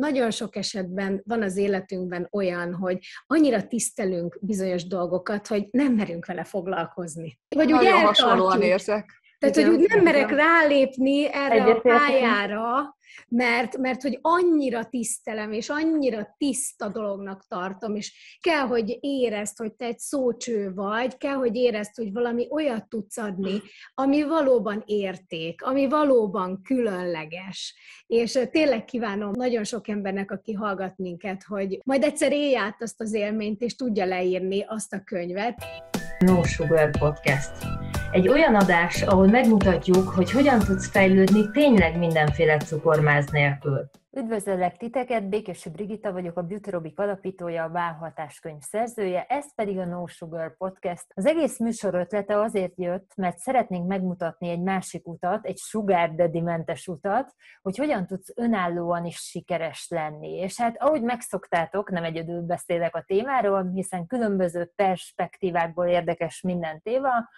nagyon sok esetben van az életünkben olyan, hogy annyira tisztelünk bizonyos dolgokat, hogy nem merünk vele foglalkozni. Vagy úgy hasonlóan érzek. Tehát, igen, hogy úgy nem merek rálépni erre Egyetért. a pályára, mert, mert hogy annyira tisztelem, és annyira tiszta dolognak tartom, és kell, hogy érezd, hogy te egy szócső vagy, kell, hogy érezd, hogy valami olyat tudsz adni, ami valóban érték, ami valóban különleges. És tényleg kívánom nagyon sok embernek, aki hallgat minket, hogy majd egyszer élj át azt az élményt, és tudja leírni azt a könyvet. No Sugar Podcast egy olyan adás, ahol megmutatjuk, hogy hogyan tudsz fejlődni tényleg mindenféle cukormáz nélkül. Üdvözöllek titeket, Békési Brigita vagyok, a Beautyrobik alapítója, a válhatáskönyv szerzője, ez pedig a No Sugar Podcast. Az egész műsor ötlete azért jött, mert szeretnénk megmutatni egy másik utat, egy sugar mentes utat, hogy hogyan tudsz önállóan is sikeres lenni. És hát ahogy megszoktátok, nem egyedül beszélek a témáról, hiszen különböző perspektívákból érdekes minden téma,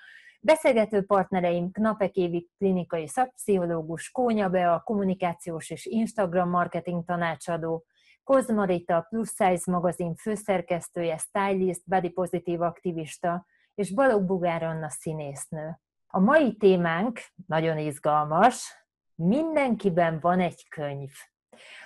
Beszélgető partnereim Knapek Évi klinikai szakpszichológus, Kónya Bea, kommunikációs és Instagram marketing tanácsadó, Kozmarita, Plus Size magazin főszerkesztője, stylist, body pozitív aktivista, és Balogh Bugár Anna színésznő. A mai témánk nagyon izgalmas, mindenkiben van egy könyv.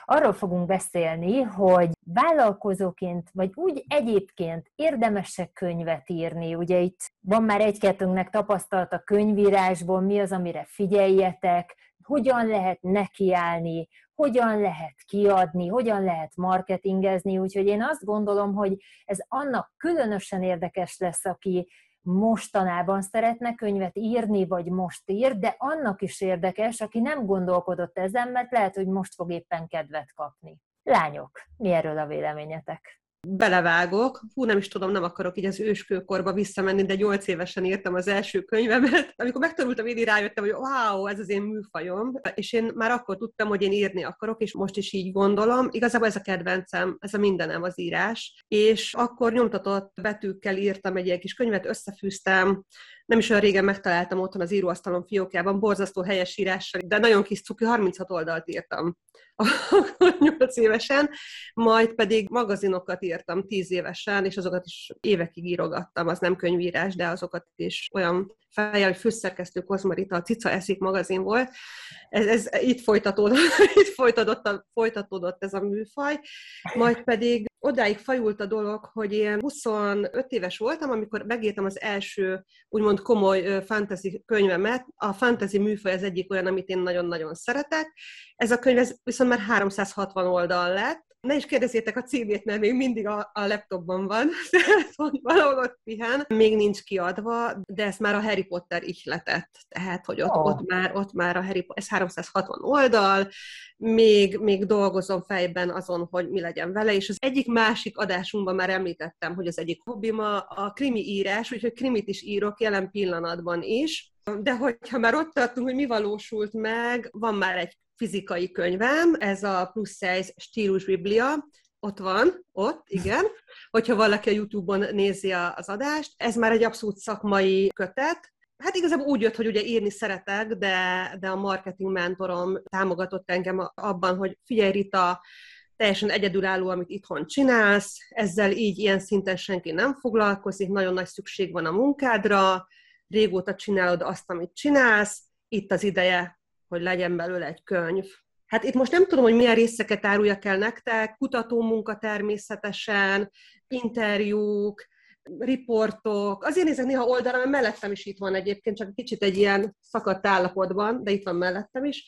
Arról fogunk beszélni, hogy vállalkozóként, vagy úgy egyébként érdemesek könyvet írni. Ugye itt van már egy-kettőnknek tapasztalt a könyvírásból, mi az, amire figyeljetek, hogyan lehet nekiállni, hogyan lehet kiadni, hogyan lehet marketingezni, úgyhogy én azt gondolom, hogy ez annak különösen érdekes lesz, aki mostanában szeretne könyvet írni, vagy most ír, de annak is érdekes, aki nem gondolkodott ezen, mert lehet, hogy most fog éppen kedvet kapni. Lányok, mi erről a véleményetek? Belevágok. Hú, nem is tudom, nem akarok így az őskőkorba visszamenni, de nyolc évesen írtam az első könyvemet. Amikor megtanultam írni, rájöttem, hogy wow, ez az én műfajom. És én már akkor tudtam, hogy én írni akarok, és most is így gondolom. Igazából ez a kedvencem, ez a mindenem az írás. És akkor nyomtatott betűkkel írtam egy ilyen kis könyvet, összefűztem, nem is olyan régen megtaláltam otthon az íróasztalon fiókjában, borzasztó helyes írással, de nagyon kis cuki, 36 oldalt írtam 8 évesen, majd pedig magazinokat írtam 10 évesen, és azokat is évekig írogattam, az nem könyvírás, de azokat is olyan fejjel, hogy főszerkesztő Kozmarita, a Cica Eszik magazin volt. Ez, ez itt folytatódott, itt folytatódott, folytatódott ez a műfaj, majd pedig odáig fajult a dolog, hogy én 25 éves voltam, amikor megírtam az első úgymond komoly fantasy könyvemet. A fantasy műfaj az egyik olyan, amit én nagyon-nagyon szeretek. Ez a könyv ez viszont már 360 oldal lett, ne is kérdezzétek a címét, mert még mindig a, a laptopban van, valahol ott pihen. Még nincs kiadva, de ez már a Harry Potter ihletett. Tehát, hogy ott, oh. ott, már, ott már a Harry Potter, ez 360 oldal, még, még dolgozom fejben azon, hogy mi legyen vele, és az egyik másik adásunkban már említettem, hogy az egyik hobbim a, a krimi írás, úgyhogy krimit is írok jelen pillanatban is, de hogyha már ott tartunk, hogy mi valósult meg, van már egy fizikai könyvem, ez a plusz size stílus biblia, ott van, ott, igen, hogyha valaki a YouTube-on nézi az adást. Ez már egy abszolút szakmai kötet, Hát igazából úgy jött, hogy ugye írni szeretek, de, de a marketing mentorom támogatott engem abban, hogy figyelj Rita, teljesen egyedülálló, amit itthon csinálsz, ezzel így ilyen szinten senki nem foglalkozik, nagyon nagy szükség van a munkádra, régóta csinálod azt, amit csinálsz, itt az ideje, hogy legyen belőle egy könyv. Hát itt most nem tudom, hogy milyen részeket áruljak el nektek, kutatómunka természetesen, interjúk, riportok. Azért nézek néha oldalra, mert mellettem is itt van egyébként, csak kicsit egy ilyen szakadt állapotban, de itt van mellettem is.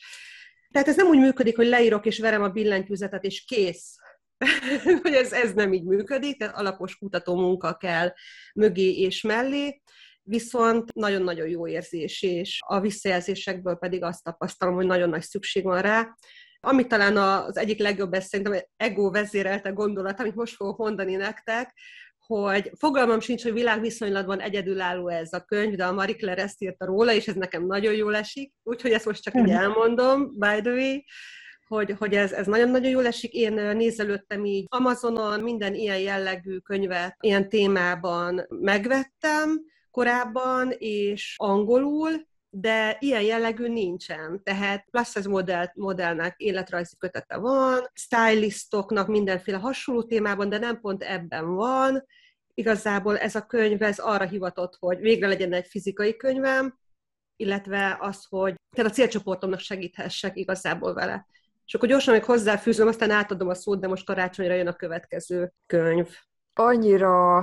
Tehát ez nem úgy működik, hogy leírok és verem a billentyűzetet, és kész. hogy ez, ez nem így működik, tehát alapos kutató munka kell mögé és mellé viszont nagyon-nagyon jó érzés, és a visszajelzésekből pedig azt tapasztalom, hogy nagyon nagy szükség van rá. Ami talán az egyik legjobb, ez szerintem ego vezérelte gondolat, amit most fogok mondani nektek, hogy fogalmam sincs, hogy világviszonylatban egyedülálló ez a könyv, de a Marie Claire ezt írta róla, és ez nekem nagyon jól esik, úgyhogy ezt most csak így mhm. elmondom, by the way, hogy, hogy ez, ez nagyon-nagyon jól esik. Én nézelődtem így Amazonon, minden ilyen jellegű könyvet ilyen témában megvettem, korábban, és angolul, de ilyen jellegű nincsen. Tehát plus size modell, modellnek életrajzi kötete van, stylistoknak mindenféle hasonló témában, de nem pont ebben van. Igazából ez a könyv ez arra hivatott, hogy végre legyen egy fizikai könyvem, illetve az, hogy tehát a célcsoportomnak segíthessek igazából vele. És akkor gyorsan még hozzáfűzöm, aztán átadom a szót, de most karácsonyra jön a következő könyv. Annyira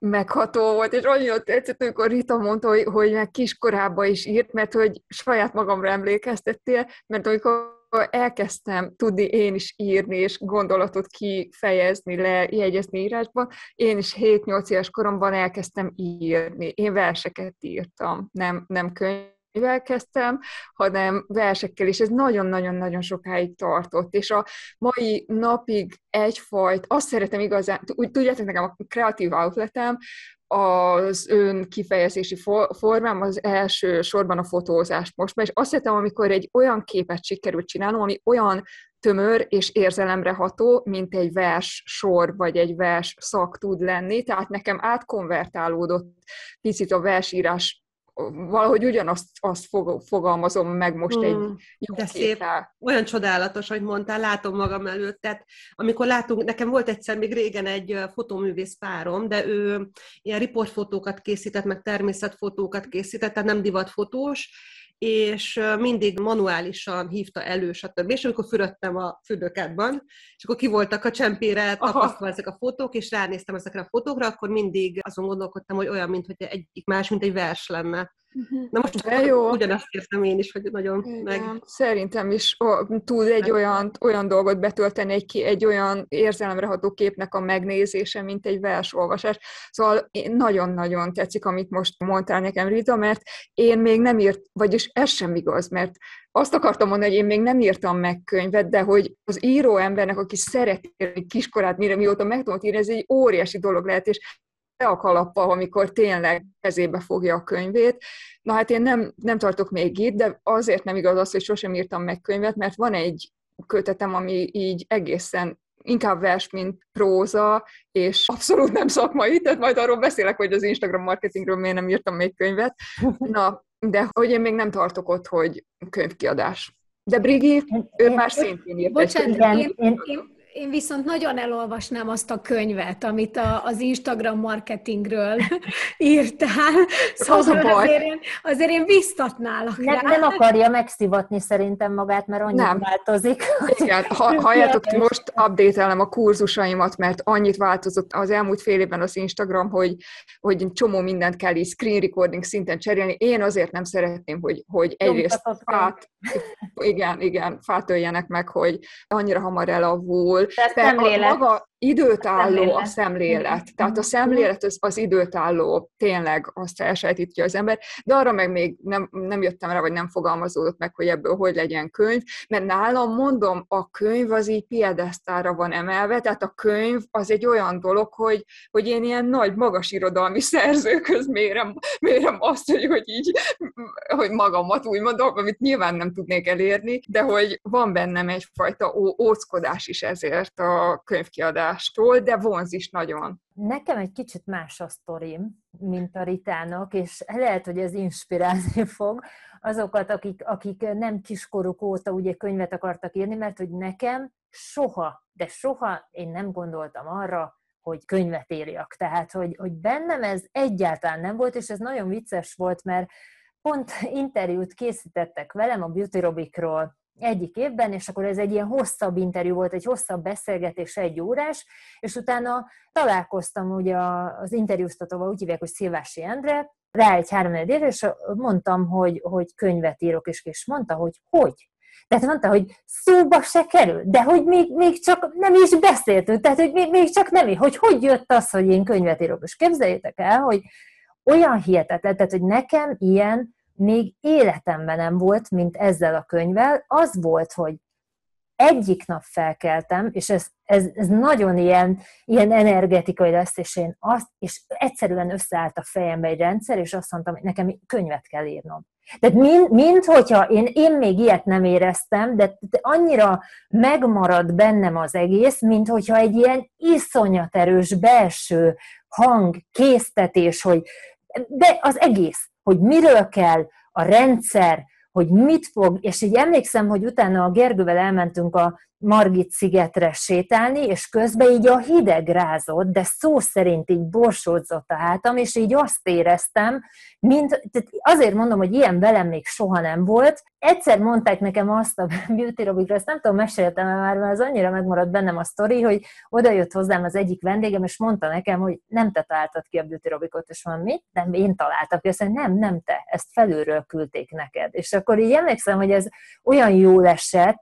megható volt, és annyira tetszett, amikor Rita mondta, hogy, hogy meg kiskorában is írt, mert hogy saját magamra emlékeztettél, mert amikor elkezdtem tudni én is írni, és gondolatot kifejezni, lejegyezni írásban, én is 7-8 éves koromban elkezdtem írni. Én verseket írtam, nem, nem könyv mivel kezdtem, hanem versekkel is. Ez nagyon-nagyon-nagyon sokáig tartott, és a mai napig egyfajt, azt szeretem igazán, úgy tudjátok nekem a kreatív outletem, az ön kifejezési formám az első sorban a fotózás most, és azt hiszem, amikor egy olyan képet sikerült csinálnom, ami olyan tömör és érzelemre ható, mint egy vers sor vagy egy vers szak tud lenni, tehát nekem átkonvertálódott picit a versírás valahogy ugyanazt azt fogalmazom meg most hmm, egy jó De szép, olyan csodálatos, hogy mondtál, látom magam előtt. Tehát amikor látunk, nekem volt egyszer még régen egy fotóművész párom, de ő ilyen riportfotókat készített, meg természetfotókat készített, tehát nem divatfotós, és mindig manuálisan hívta elő, stb. És amikor fürödtem a fürdőkádban, és akkor ki voltak a csempére tapasztalva ezek a fotók, és ránéztem ezekre a fotókra, akkor mindig azon gondolkodtam, hogy olyan, mint hogy egyik más, mint egy vers lenne. Na most De jó. ugyanazt értem én is, hogy nagyon Igen. meg... Szerintem is ó, tud egy olyan, olyan dolgot betölteni, egy, egy olyan érzelemre ható képnek a megnézése, mint egy versolvasás. Szóval nagyon-nagyon tetszik, amit most mondtál nekem, Rita, mert én még nem írt, vagyis ez sem igaz, mert azt akartam mondani, hogy én még nem írtam meg könyvet, de hogy az író embernek, aki szereti kiskorát, mire mióta meg tudod írni, ez egy óriási dolog lehet, és a kalappal, amikor tényleg kezébe fogja a könyvét. Na hát én nem, nem tartok még itt, de azért nem igaz az, hogy sosem írtam meg könyvet, mert van egy kötetem, ami így egészen inkább vers, mint próza, és abszolút nem szakmai, tehát majd arról beszélek, hogy az Instagram marketingről miért nem írtam még könyvet. Na, de hogy én még nem tartok ott, hogy könyvkiadás. De Brigi, ő már szintén írt Bocsánat, egy én, én, én, én viszont nagyon elolvasnám azt a könyvet, amit a, az Instagram marketingről írtál. Szóval az a baj. Azért, én, azért én biztatnálak ne, rá. Nem akarja megszivatni szerintem magát, mert annyit nem. változik. Igen, ha, halljátok, most update a kurzusaimat, mert annyit változott az elmúlt fél évben az Instagram, hogy, hogy csomó mindent kell így screen recording szinten cserélni. Én azért nem szeretném, hogy, hogy egyrészt fát, igen, igen, fát öljenek meg, hogy annyira hamar elavul. Tehát szemlélet. Maga, időtálló a szemlélet. Szemlélet. Tehát a szemlélet az, az időtálló, tényleg azt elsajátítja az ember, de arra meg még nem, nem jöttem rá, vagy nem fogalmazódott meg, hogy ebből hogy legyen könyv, mert nálam mondom, a könyv az így piedesztára van emelve, tehát a könyv az egy olyan dolog, hogy, hogy én ilyen nagy, magas irodalmi szerzőköz mérem, mérem azt, hogy, hogy így, hogy magamat úgy mondom, amit nyilván nem tudnék elérni, de hogy van bennem egyfajta ó- óckodás is ezért a könyvkiadás megoldástól, de vonz is nagyon. Nekem egy kicsit más a sztorim, mint a Ritának, és lehet, hogy ez inspirálni fog azokat, akik, akik nem kiskoruk óta ugye könyvet akartak írni, mert hogy nekem soha, de soha én nem gondoltam arra, hogy könyvet írjak. Tehát, hogy, hogy bennem ez egyáltalán nem volt, és ez nagyon vicces volt, mert pont interjút készítettek velem a Beauty Robikról, egyik évben, és akkor ez egy ilyen hosszabb interjú volt, egy hosszabb beszélgetés, egy órás, és utána találkoztam ugye az interjúztatóval, úgy hívják, hogy Szilvási Endre, rá egy három év, és mondtam, hogy, hogy könyvet írok, és, és mondta, hogy hogy? Tehát mondta, hogy szóba se kerül, de hogy még, még csak nem is beszéltünk, tehát hogy még, még csak nem, hogy hogy jött az, hogy én könyvet írok. És képzeljétek el, hogy olyan hihetetlen, tehát hogy nekem ilyen még életemben nem volt, mint ezzel a könyvvel, az volt, hogy egyik nap felkeltem, és ez, ez, ez nagyon ilyen, ilyen energetikai lesz, és én azt, és egyszerűen összeállt a fejembe egy rendszer, és azt mondtam, hogy nekem könyvet kell írnom. Tehát mint, mint hogyha én, én még ilyet nem éreztem, de, de annyira megmarad bennem az egész, mint hogyha egy ilyen iszonyat erős belső hang, késztetés, hogy de az egész, hogy miről kell, a rendszer, hogy mit fog, és így emlékszem, hogy utána a Gergővel elmentünk a Margit szigetre sétálni, és közben így a hideg rázott, de szó szerint így borsódzott a hátam, és így azt éreztem, mint, azért mondom, hogy ilyen velem még soha nem volt. Egyszer mondták nekem azt a Beauty Robikra, ezt nem tudom, meséltem -e már, mert az annyira megmaradt bennem a sztori, hogy oda jött hozzám az egyik vendégem, és mondta nekem, hogy nem te találtad ki a Beauty Robikot, és van mit? Nem, én találtam ki. Azt mondja, nem, nem te, ezt felülről küldték neked. És akkor így emlékszem, hogy ez olyan jó esett,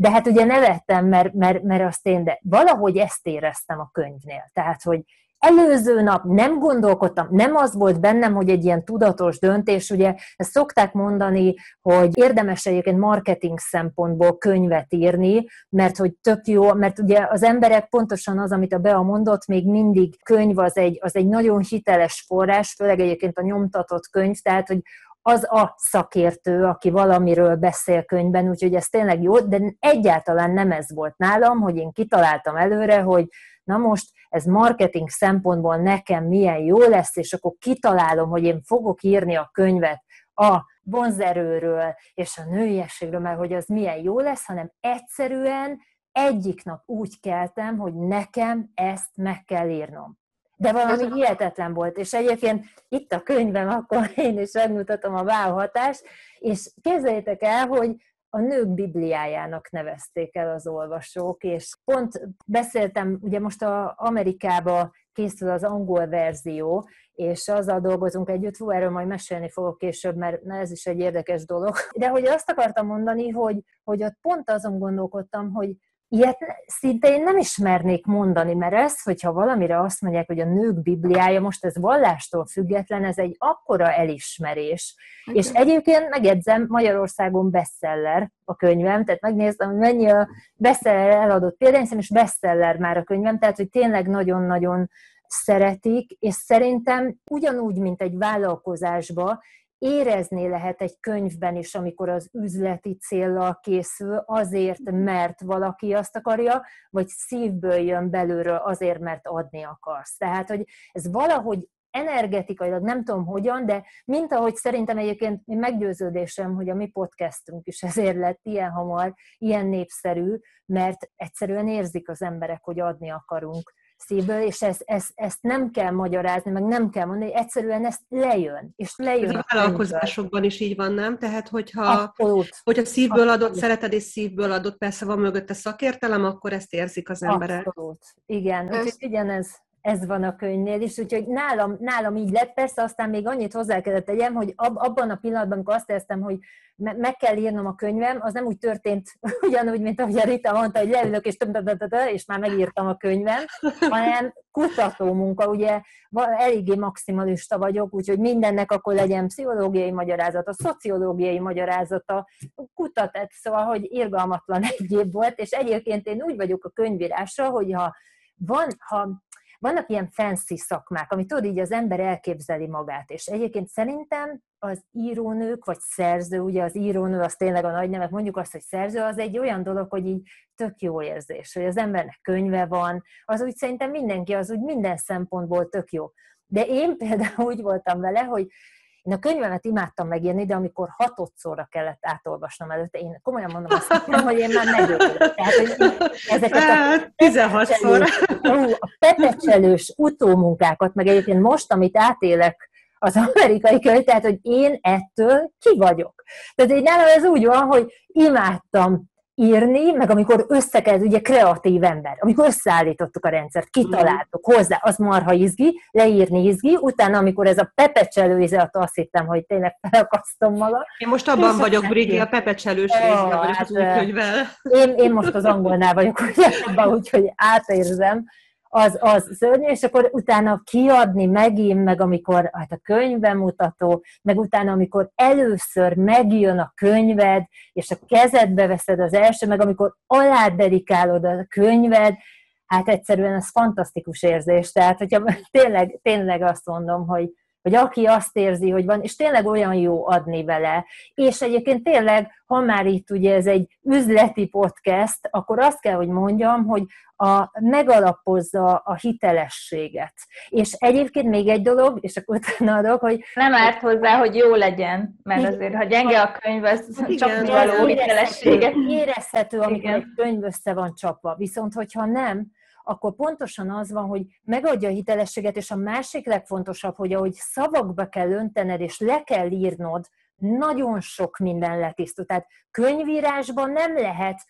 de hát ugye nevettem, mert, mert, mert azt én, de valahogy ezt éreztem a könyvnél. Tehát, hogy előző nap nem gondolkodtam, nem az volt bennem, hogy egy ilyen tudatos döntés, ugye ezt szokták mondani, hogy érdemes egyébként marketing szempontból könyvet írni, mert hogy tök jó, mert ugye az emberek pontosan az, amit a Bea mondott, még mindig könyv az egy, az egy nagyon hiteles forrás, főleg egyébként a nyomtatott könyv, tehát hogy az a szakértő, aki valamiről beszél könyvben, úgyhogy ez tényleg jó, de egyáltalán nem ez volt nálam, hogy én kitaláltam előre, hogy na most ez marketing szempontból nekem milyen jó lesz, és akkor kitalálom, hogy én fogok írni a könyvet a vonzerőről és a nőiességről, mert hogy az milyen jó lesz, hanem egyszerűen egyik nap úgy keltem, hogy nekem ezt meg kell írnom. De valami Ez hihetetlen volt, és egyébként itt a könyvem, akkor én is megmutatom a válhatást, és képzeljétek el, hogy a nők bibliájának nevezték el az olvasók, és pont beszéltem, ugye most a Amerikába készül az angol verzió, és azzal dolgozunk együtt, hú, erről majd mesélni fogok később, mert ez is egy érdekes dolog. De hogy azt akartam mondani, hogy, hogy ott pont azon gondolkodtam, hogy Ilyet szinte én nem ismernék mondani, mert ez, hogyha valamire azt mondják, hogy a nők bibliája, most ez vallástól független, ez egy akkora elismerés. Okay. És egyébként megedzem, Magyarországon bestseller a könyvem, tehát megnéztem, hogy mennyi a bestseller eladott példány, és bestseller már a könyvem, tehát hogy tényleg nagyon-nagyon szeretik, és szerintem ugyanúgy, mint egy vállalkozásba, érezni lehet egy könyvben is, amikor az üzleti céllal készül, azért, mert valaki azt akarja, vagy szívből jön belülről azért, mert adni akarsz. Tehát, hogy ez valahogy energetikailag, nem tudom hogyan, de mint ahogy szerintem egyébként meggyőződésem, hogy a mi podcastunk is ezért lett ilyen hamar, ilyen népszerű, mert egyszerűen érzik az emberek, hogy adni akarunk szívből, és ezt, ezt, ezt nem kell magyarázni, meg nem kell mondani, egyszerűen ezt lejön, és lejön. Ez a vállalkozásokban is így van, nem? Tehát, hogyha, Abszolút. hogyha szívből Abszolút. adott, szereted és szívből adott, persze van mögötte szakértelem, akkor ezt érzik az emberek. Abszolút. Igen, úgyhogy ugyanez ez van a könyvnél is, úgyhogy nálam, nálam így lett, persze aztán még annyit hozzá kellett tegyem, hogy ab, abban a pillanatban, amikor azt éreztem, hogy me- meg kell írnom a könyvem, az nem úgy történt, ugyanúgy, mint ahogy a Rita mondta, hogy leülök és és már megírtam a könyvem, hanem kutató munka, ugye eléggé maximalista vagyok, úgyhogy mindennek akkor legyen pszichológiai magyarázata, szociológiai magyarázata, kutatás, szóval, hogy irgalmatlan egy év volt, és egyébként én úgy vagyok a könyvírásra, hogy ha van, ha vannak ilyen fancy szakmák, amit tudod, így az ember elképzeli magát, és egyébként szerintem az írónők, vagy szerző, ugye az írónő, az tényleg a nagy nemek, mondjuk azt, hogy szerző, az egy olyan dolog, hogy így tök jó érzés, hogy az embernek könyve van, az úgy szerintem mindenki, az úgy minden szempontból tök jó. De én például úgy voltam vele, hogy én a könyvemet imádtam megírni, de amikor hatodszorra kellett átolvasnom előtte, én komolyan mondom azt, hogy én már megöltem. Tehát, hogy ezeket a 16-szor. Hát, a pepecselős utómunkákat, meg egyébként most, amit átélek az amerikai könyv, tehát, hogy én ettől ki vagyok. Tehát én nálam ez úgy van, hogy imádtam írni, meg amikor összekezd, ugye kreatív ember, amikor összeállítottuk a rendszert, kitaláltuk hozzá, az marha izgi, leírni izgi, utána, amikor ez a pepecselő izet, azt hittem, hogy tényleg felakasztom magam. Én most abban vagyok, Brigi, a pepecselős oh, vagyok hát, az új könyvvel. Én, én most az angolnál vagyok, ugye, abban, úgyhogy átérzem, az, az szörnyű, és akkor utána kiadni megint, meg amikor hát a könyvben mutató, meg utána, amikor először megjön a könyved, és a kezedbe veszed az első, meg amikor aládedikálod a könyved, hát egyszerűen ez fantasztikus érzés. Tehát, hogyha tényleg, tényleg azt mondom, hogy vagy aki azt érzi, hogy van, és tényleg olyan jó adni vele. És egyébként tényleg, ha már itt ugye ez egy üzleti podcast, akkor azt kell, hogy mondjam, hogy a, megalapozza a hitelességet. És egyébként még egy dolog, és akkor utána adok, hogy... Nem árt hozzá, hogy jó legyen, mert azért, ha gyenge a könyv, az Igen, csak való hitelességet. Érezhető, amikor Igen. egy könyv össze van csapva. Viszont, hogyha nem, akkor pontosan az van, hogy megadja a hitelességet, és a másik legfontosabb, hogy ahogy szavakba kell öntened, és le kell írnod, nagyon sok minden letisztul. Tehát könyvírásban nem lehet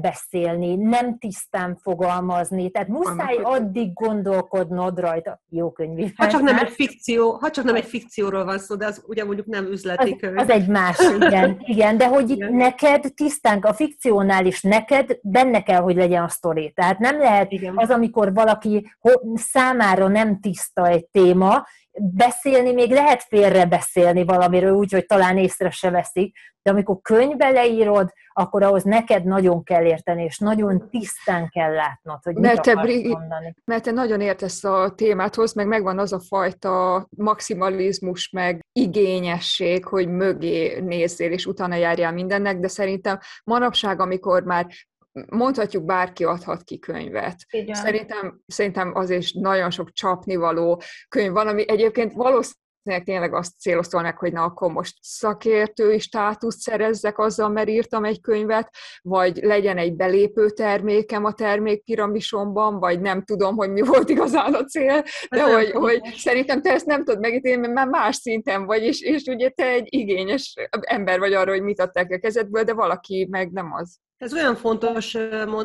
beszélni, nem tisztán fogalmazni, tehát muszáj addig gondolkodnod rajta. Jó könyvírás. Ha csak nem egy fikció, ha csak nem egy fikcióról van szó, de az ugye mondjuk nem üzleti könyv. Az, az egy más, igen, igen, de hogy igen. neked tisztán, a fikciónál is neked benne kell, hogy legyen a sztori. Tehát nem lehet igen. az, amikor valaki számára nem tiszta egy téma, beszélni, még lehet félre beszélni valamiről úgy, hogy talán észre se veszik, de amikor könyvbe leírod, akkor ahhoz neked nagyon kell érteni, és nagyon tisztán kell látnod, hogy mit mert te, Bri- mondani. Mert te nagyon értesz a témáthoz, meg megvan az a fajta maximalizmus, meg igényesség, hogy mögé nézzél, és utána járjál mindennek, de szerintem manapság, amikor már mondhatjuk, bárki adhat ki könyvet. Igen. Szerintem, szerintem az is nagyon sok csapnivaló könyv van, ami egyébként valószínűleg tényleg azt célozta meg, hogy na akkor most szakértői státuszt szerezzek azzal, mert írtam egy könyvet, vagy legyen egy belépő termékem a termékpiramisomban, vagy nem tudom, hogy mi volt igazán a cél, de hogy, hogy szerintem te ezt nem tudod megítélni, mert már más szinten vagy, és, és ugye te egy igényes ember vagy arra, hogy mit adták a kezedből, de valaki meg nem az. Ez olyan fontos,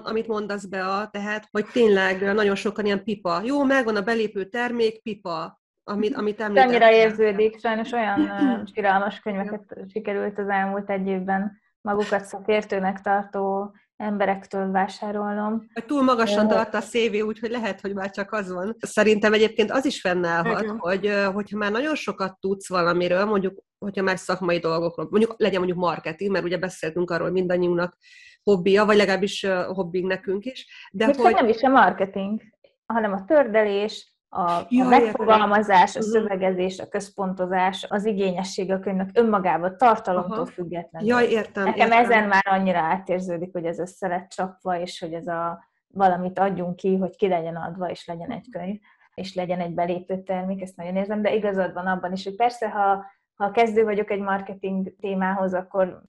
amit mondasz be, a, tehát, hogy tényleg nagyon sokan ilyen pipa. Jó, megvan a belépő termék, pipa, amit, amit említettem. Annyira érződik, sajnos olyan siralmas könyveket sikerült az elmúlt egy évben magukat szakértőnek tartó emberektől vásárolnom. Túl magasan tart a szévé, úgyhogy lehet, hogy már csak az van. Szerintem egyébként az is fennállhat, Igen. hogy hogyha már nagyon sokat tudsz valamiről, mondjuk, hogyha már szakmai dolgokról, mondjuk legyen mondjuk marketing, mert ugye beszéltünk arról, mindannyiunknak hobbija, vagy legalábbis hobbing nekünk is. De hogy... nem is a marketing, hanem a tördelés, a, ja, a megfogalmazás, a mhm. szövegezés, a központozás, az igényesség a könyvnek önmagában, tartalomtól Aha. függetlenül. Ja, értem. Nekem értem. ezen már annyira átérződik, hogy ez össze lett csapva, és hogy ez a valamit adjunk ki, hogy ki legyen adva, és legyen egy könyv, és legyen egy belépő termék, ezt nagyon érzem, de igazad van abban is, hogy persze, ha, ha kezdő vagyok egy marketing témához, akkor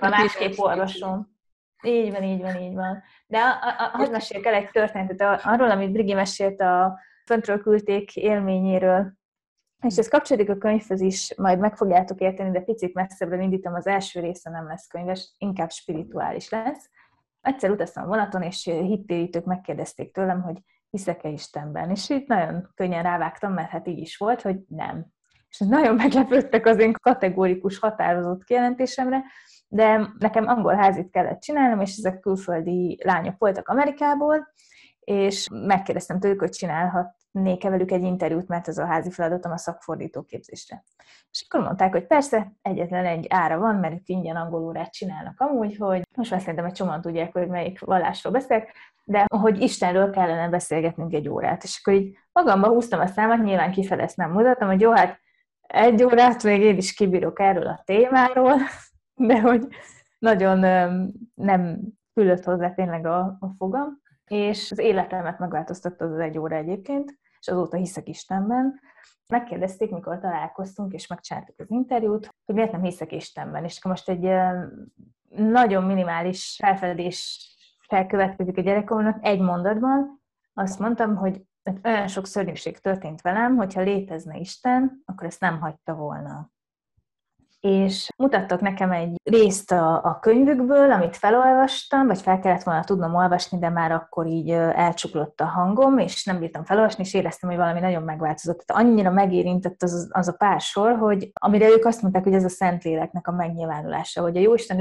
a másképp olvasom. Így van, így van, így van. De hogy meséljek el egy történetet arról, amit Brigi mesélt a föntről küldték élményéről. És ez kapcsolódik a könyvhez is, majd meg fogjátok érteni, de picit messzebbre indítom, az első része nem lesz könyves, inkább spirituális lesz. Egyszer utaztam a vonaton, és hittérítők megkérdezték tőlem, hogy hiszek-e Istenben. És itt nagyon könnyen rávágtam, mert hát így is volt, hogy nem. És nagyon meglepődtek az én kategórikus, határozott kijelentésemre, de nekem angol házit kellett csinálnom, és ezek külföldi lányok voltak Amerikából, és megkérdeztem tőlük, hogy csinálhatnék-e velük egy interjút, mert ez a házi feladatom a szakfordító képzésre. És akkor mondták, hogy persze, egyetlen egy ára van, mert ők ingyen angol órát csinálnak amúgy, hogy most már szerintem egy csomóan tudják, hogy melyik vallásról beszélek, de hogy Istenről kellene beszélgetnünk egy órát. És akkor így magamba húztam a számat, nyilván kifele ezt nem mutatom, hogy jó, hát egy órát még én is kibírok erről a témáról, de hogy nagyon nem fülött hozzá tényleg a, a fogam, és az életemet megváltoztatta az egy óra egyébként, és azóta hiszek Istenben. Megkérdezték, mikor találkoztunk, és megcsináltuk az interjút, hogy miért nem hiszek Istenben. És most egy nagyon minimális felfedés felkövetkezik a gyerekomnak egy mondatban. Azt mondtam, hogy olyan sok szörnyűség történt velem, hogyha létezne Isten, akkor ezt nem hagyta volna és mutattak nekem egy részt a, a könyvükből, amit felolvastam, vagy fel kellett volna tudnom olvasni, de már akkor így elcsuklott a hangom, és nem bírtam felolvasni, és éreztem, hogy valami nagyon megváltozott. Tehát annyira megérintett az, az a pár sor, hogy amire ők azt mondták, hogy ez a Szentléleknek a megnyilvánulása, hogy a Jóisten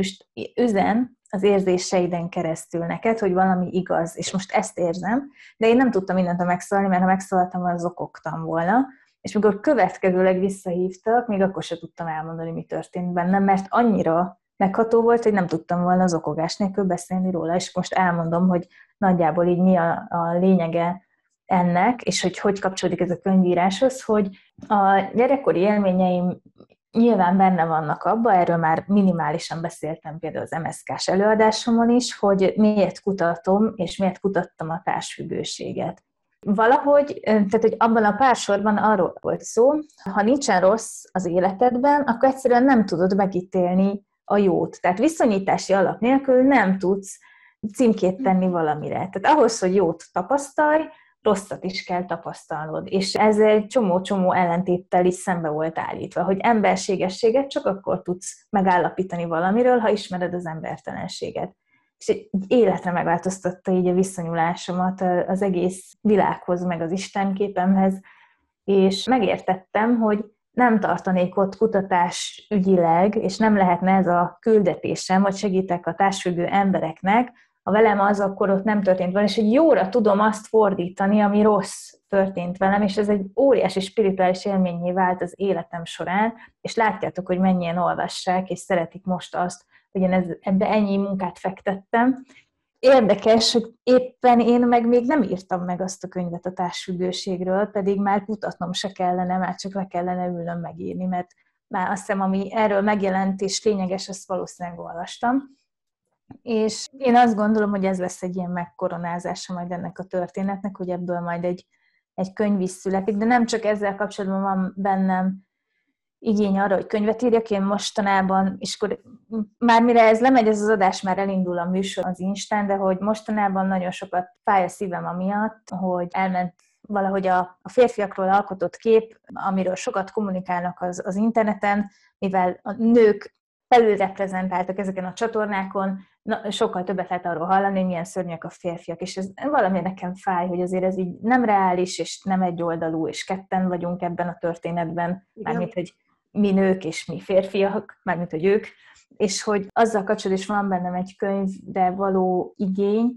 üzen az érzéseiden keresztül neked, hogy valami igaz, és most ezt érzem, de én nem tudtam mindent megszólni, mert ha megszólaltam, az okoktam volna, és mikor következőleg visszahívtak, még akkor sem tudtam elmondani, mi történt bennem, mert annyira megható volt, hogy nem tudtam volna az okogás nélkül beszélni róla, és most elmondom, hogy nagyjából így mi a, a lényege ennek, és hogy hogy kapcsolódik ez a könyvíráshoz, hogy a gyerekkori élményeim nyilván benne vannak abba, erről már minimálisan beszéltem például az MSZK-s előadásomon is, hogy miért kutatom, és miért kutattam a társfüggőséget. Valahogy, tehát hogy abban a pár sorban arról volt szó, ha nincsen rossz az életedben, akkor egyszerűen nem tudod megítélni a jót. Tehát viszonyítási alap nélkül nem tudsz címkét tenni valamire. Tehát ahhoz, hogy jót tapasztalj, rosszat is kell tapasztalnod. És ez egy csomó-csomó ellentéttel is szembe volt állítva, hogy emberségességet csak akkor tudsz megállapítani valamiről, ha ismered az embertelenséget. És életre megváltoztatta így a viszonyulásomat az egész világhoz, meg az Istenképemhez, és megértettem, hogy nem tartanék ott kutatás ügyileg, és nem lehetne ez a küldetésem, hogy segítek a társfüggő embereknek, ha velem az, akkor ott nem történt velem, és egy jóra tudom azt fordítani, ami rossz történt velem, és ez egy óriási spirituális élményé vált az életem során, és látjátok, hogy mennyien olvassák, és szeretik most azt, hogy én ez, ebbe ennyi munkát fektettem. Érdekes, hogy éppen én meg még nem írtam meg azt a könyvet a társfüggőségről, pedig már kutatnom se kellene, már csak le kellene ülnöm megírni, mert már azt hiszem, ami erről megjelent és lényeges, azt valószínűleg olvastam és én azt gondolom, hogy ez lesz egy ilyen megkoronázása majd ennek a történetnek, hogy ebből majd egy, egy könyv is születik, de nem csak ezzel kapcsolatban van bennem igény arra, hogy könyvet írjak, én mostanában, és akkor már mire ez lemegy, ez az adás már elindul a műsor az Instán, de hogy mostanában nagyon sokat fáj a szívem amiatt, hogy elment valahogy a, a férfiakról alkotott kép, amiről sokat kommunikálnak az, az interneten, mivel a nők felülreprezentáltak ezeken a csatornákon, na, sokkal többet lehet arról hallani, milyen szörnyek a férfiak, és ez valami nekem fáj, hogy azért ez így nem reális, és nem egy oldalú, és ketten vagyunk ebben a történetben, mármint, hogy mi nők és mi férfiak, mármint, hogy ők, és hogy azzal kapcsolatban is van bennem egy könyv, de való igény,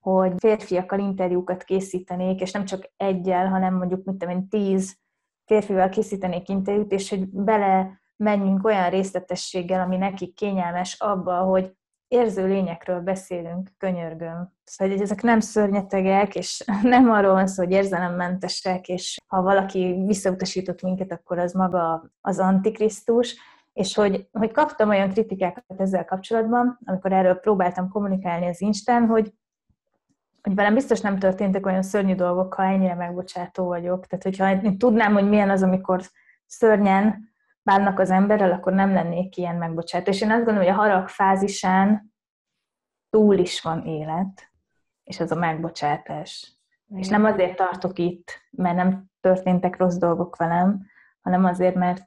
hogy férfiakkal interjúkat készítenék, és nem csak egyel, hanem mondjuk, mint én, tíz férfival készítenék interjút, és hogy bele menjünk olyan részletességgel, ami nekik kényelmes abba, hogy érző lényekről beszélünk, könyörgöm. Szóval, hogy ezek nem szörnyetegek, és nem arról van szó, hogy érzelemmentesek, és ha valaki visszautasított minket, akkor az maga az antikrisztus, és hogy, hogy kaptam olyan kritikákat ezzel kapcsolatban, amikor erről próbáltam kommunikálni az Instán, hogy, hogy velem biztos nem történtek olyan szörnyű dolgok, ha ennyire megbocsátó vagyok. Tehát, hogyha én tudnám, hogy milyen az, amikor szörnyen bánnak az emberrel, akkor nem lennék ilyen megbocsátó. És én azt gondolom, hogy a harag fázisán túl is van élet, és az a megbocsátás. Igen. És nem azért tartok itt, mert nem történtek rossz dolgok velem, hanem azért, mert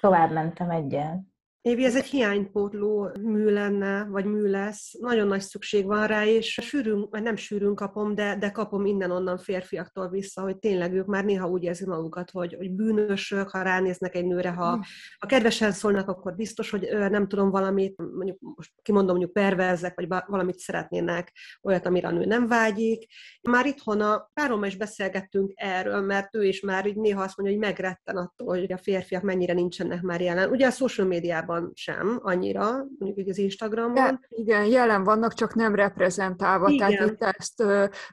tovább mentem egyel. Évi, ez egy hiánypótló mű lenne, vagy mű lesz. Nagyon nagy szükség van rá, és sűrűn, vagy nem sűrűn kapom, de, de kapom innen-onnan férfiaktól vissza, hogy tényleg ők már néha úgy érzik magukat, hogy, hogy bűnösök, ha ránéznek egy nőre, ha, hm. ha kedvesen szólnak, akkor biztos, hogy nem tudom valamit, mondjuk most kimondom, mondjuk perverzek, vagy valamit szeretnének, olyat, amire a nő nem vágyik. Már itthon a párommal is beszélgettünk erről, mert ő is már így néha azt mondja, hogy megretten attól, hogy a férfiak mennyire nincsenek már jelen. Ugye a social médiában Instagramon sem annyira, mondjuk így az Instagramon. De, igen, jelen vannak, csak nem reprezentálva. Igen. Tehát itt ezt,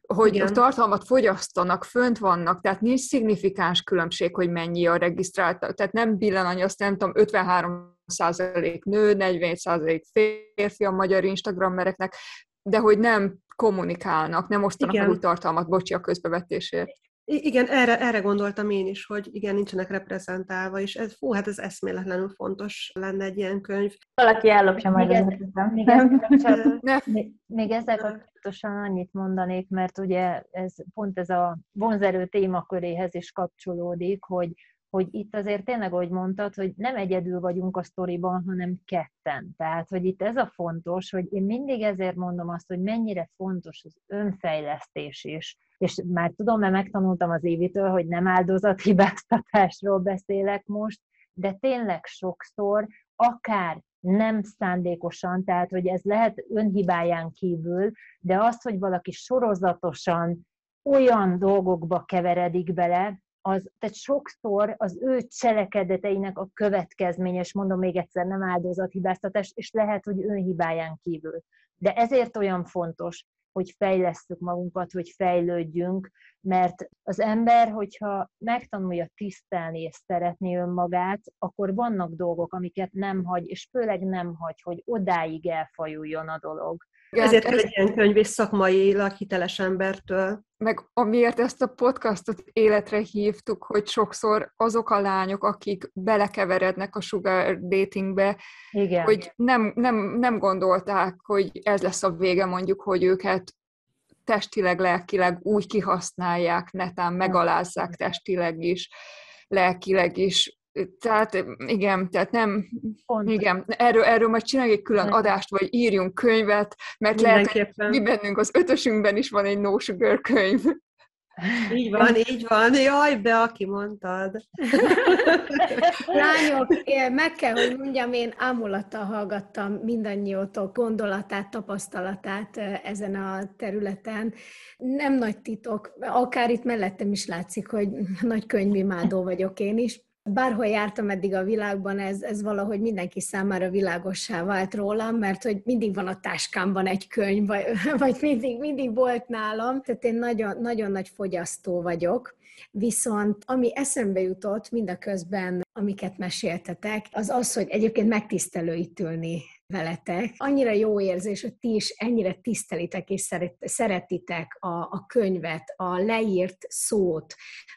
hogy igen. tartalmat fogyasztanak, fönt vannak, tehát nincs szignifikáns különbség, hogy mennyi a regisztráltak. Tehát nem billen azt nem tudom, 53 százalék nő, 41 százalék férfi a magyar Instagrammereknek, de hogy nem kommunikálnak, nem osztanak meg úgy tartalmat, bocsi a közbevetésért. Igen, erre, erre gondoltam én is, hogy igen, nincsenek reprezentálva, és ez, fú, hát ez eszméletlenül fontos lenne egy ilyen könyv. Valaki ellopja majd még, ez, még, ezzel még, még ezzel kapcsolatosan annyit mondanék, mert ugye ez pont ez a vonzerő témaköréhez is kapcsolódik, hogy hogy itt azért tényleg, ahogy mondtad, hogy nem egyedül vagyunk a sztoriban, hanem ketten. Tehát, hogy itt ez a fontos, hogy én mindig ezért mondom azt, hogy mennyire fontos az önfejlesztés is. És már tudom, mert megtanultam az Évitől, hogy nem áldozathibáztatásról beszélek most, de tényleg sokszor, akár nem szándékosan, tehát hogy ez lehet önhibáján kívül, de az, hogy valaki sorozatosan olyan dolgokba keveredik bele, az, tehát sokszor az ő cselekedeteinek a következménye, és mondom még egyszer, nem áldozathibáztatás, és lehet, hogy önhibáján kívül. De ezért olyan fontos, hogy fejlesztük magunkat, hogy fejlődjünk, mert az ember, hogyha megtanulja tisztelni és szeretni önmagát, akkor vannak dolgok, amiket nem hagy, és főleg nem hagy, hogy odáig elfajuljon a dolog. Ezért kell egy ilyen könyv és szakmai hiteles embertől. Meg amiért ezt a podcastot életre hívtuk, hogy sokszor azok a lányok, akik belekeverednek a sugar datingbe, Igen. hogy nem, nem, nem gondolták, hogy ez lesz a vége mondjuk, hogy őket testileg, lelkileg úgy kihasználják, netán megalázzák testileg is, lelkileg is, tehát igen, tehát nem, Pont. igen, erről, erről majd csinálj egy külön adást, vagy írjunk könyvet, mert lehet, hogy mi bennünk az ötösünkben is van egy no sugar könyv. Így van, így van. Jaj, be, aki mondtad. Lányok, meg kell, hogy mondjam, én ámulattal hallgattam mindannyiótok gondolatát, tapasztalatát ezen a területen. Nem nagy titok, akár itt mellettem is látszik, hogy nagy könyvimádó vagyok én is bárhol jártam eddig a világban, ez, ez valahogy mindenki számára világossá vált rólam, mert hogy mindig van a táskámban egy könyv, vagy, vagy mindig, mindig volt nálam. Tehát én nagyon, nagyon nagy fogyasztó vagyok. Viszont ami eszembe jutott mindaközben, amiket meséltetek, az az, hogy egyébként megtisztelő itt ülni veletek. Annyira jó érzés, hogy ti is ennyire tisztelitek és szeretitek a, a könyvet, a leírt szót.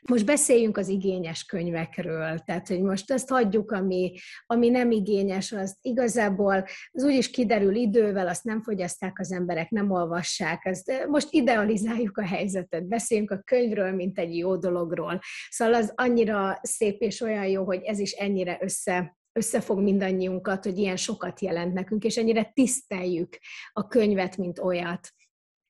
Most beszéljünk az igényes könyvekről, tehát hogy most ezt hagyjuk, ami, ami nem igényes, az igazából az úgyis kiderül idővel, azt nem fogyaszták az emberek, nem olvassák. Ezt, most idealizáljuk a helyzetet, beszéljünk a könyvről, mint egy jó dologról. Szóval az annyira szép és olyan jó, hogy ez is ennyire össze összefog mindannyiunkat, hogy ilyen sokat jelent nekünk, és ennyire tiszteljük a könyvet, mint olyat.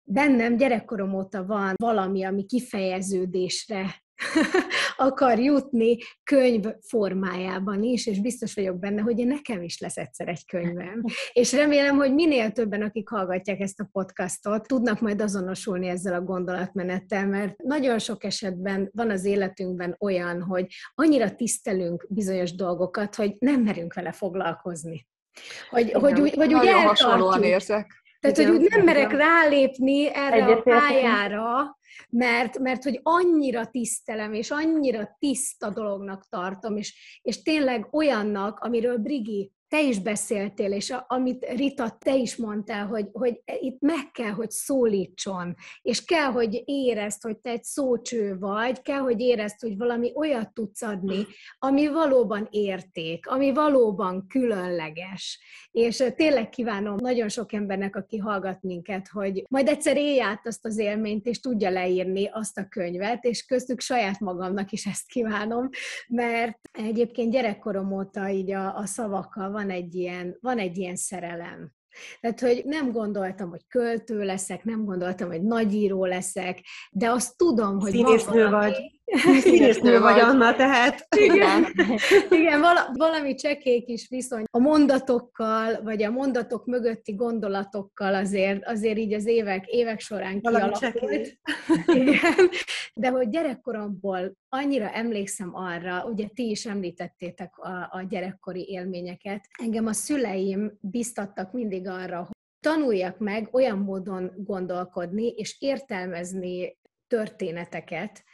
Bennem gyerekkorom óta van valami, ami kifejeződésre akar jutni könyv formájában is, és biztos vagyok benne, hogy nekem is lesz egyszer egy könyvem. És remélem, hogy minél többen, akik hallgatják ezt a podcastot, tudnak majd azonosulni ezzel a gondolatmenettel, mert nagyon sok esetben van az életünkben olyan, hogy annyira tisztelünk bizonyos dolgokat, hogy nem merünk vele foglalkozni. Hogy, hogy, hogy, hogy úgy hasonlóan érzek. Tehát, hogy úgy nem merek rálépni erre a pályára, mert, mert hogy annyira tisztelem, és annyira tiszta dolognak tartom, és, és tényleg olyannak, amiről Brigi te is beszéltél, és amit Rita, te is mondtál, hogy, hogy itt meg kell, hogy szólítson, és kell, hogy érezd, hogy te egy szócső vagy, kell, hogy érezd, hogy valami olyat tudsz adni, ami valóban érték, ami valóban különleges. És tényleg kívánom nagyon sok embernek, aki hallgat minket, hogy majd egyszer élj át azt az élményt, és tudja leírni azt a könyvet, és köztük saját magamnak is ezt kívánom, mert egyébként gyerekkorom óta így a, a szavakkal van egy ilyen, van egy ilyen szerelem. Tehát, hogy nem gondoltam, hogy költő leszek, nem gondoltam, hogy nagyíró leszek, de azt tudom, hogy Színésznő vagy. Színésznő vagy, Anna, tehát. Igen, igen vala, valami csekék is viszony a mondatokkal, vagy a mondatok mögötti gondolatokkal azért, azért így az évek, évek során valami kialakult. Igen, de hogy gyerekkoromból annyira emlékszem arra, ugye ti is említettétek a, a gyerekkori élményeket, engem a szüleim biztattak mindig arra, hogy tanuljak meg olyan módon gondolkodni és értelmezni történeteket,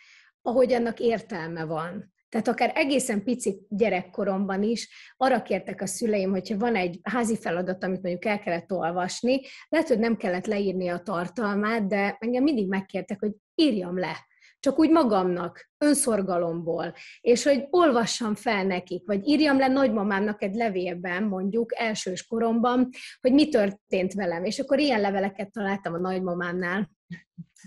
ahogy annak értelme van. Tehát akár egészen pici gyerekkoromban is arra kértek a szüleim, hogyha van egy házi feladat, amit mondjuk el kellett olvasni, lehet, hogy nem kellett leírni a tartalmát, de engem mindig megkértek, hogy írjam le csak úgy magamnak, önszorgalomból, és hogy olvassam fel nekik, vagy írjam le nagymamámnak egy levélben, mondjuk elsős koromban, hogy mi történt velem. És akkor ilyen leveleket találtam a nagymamámnál,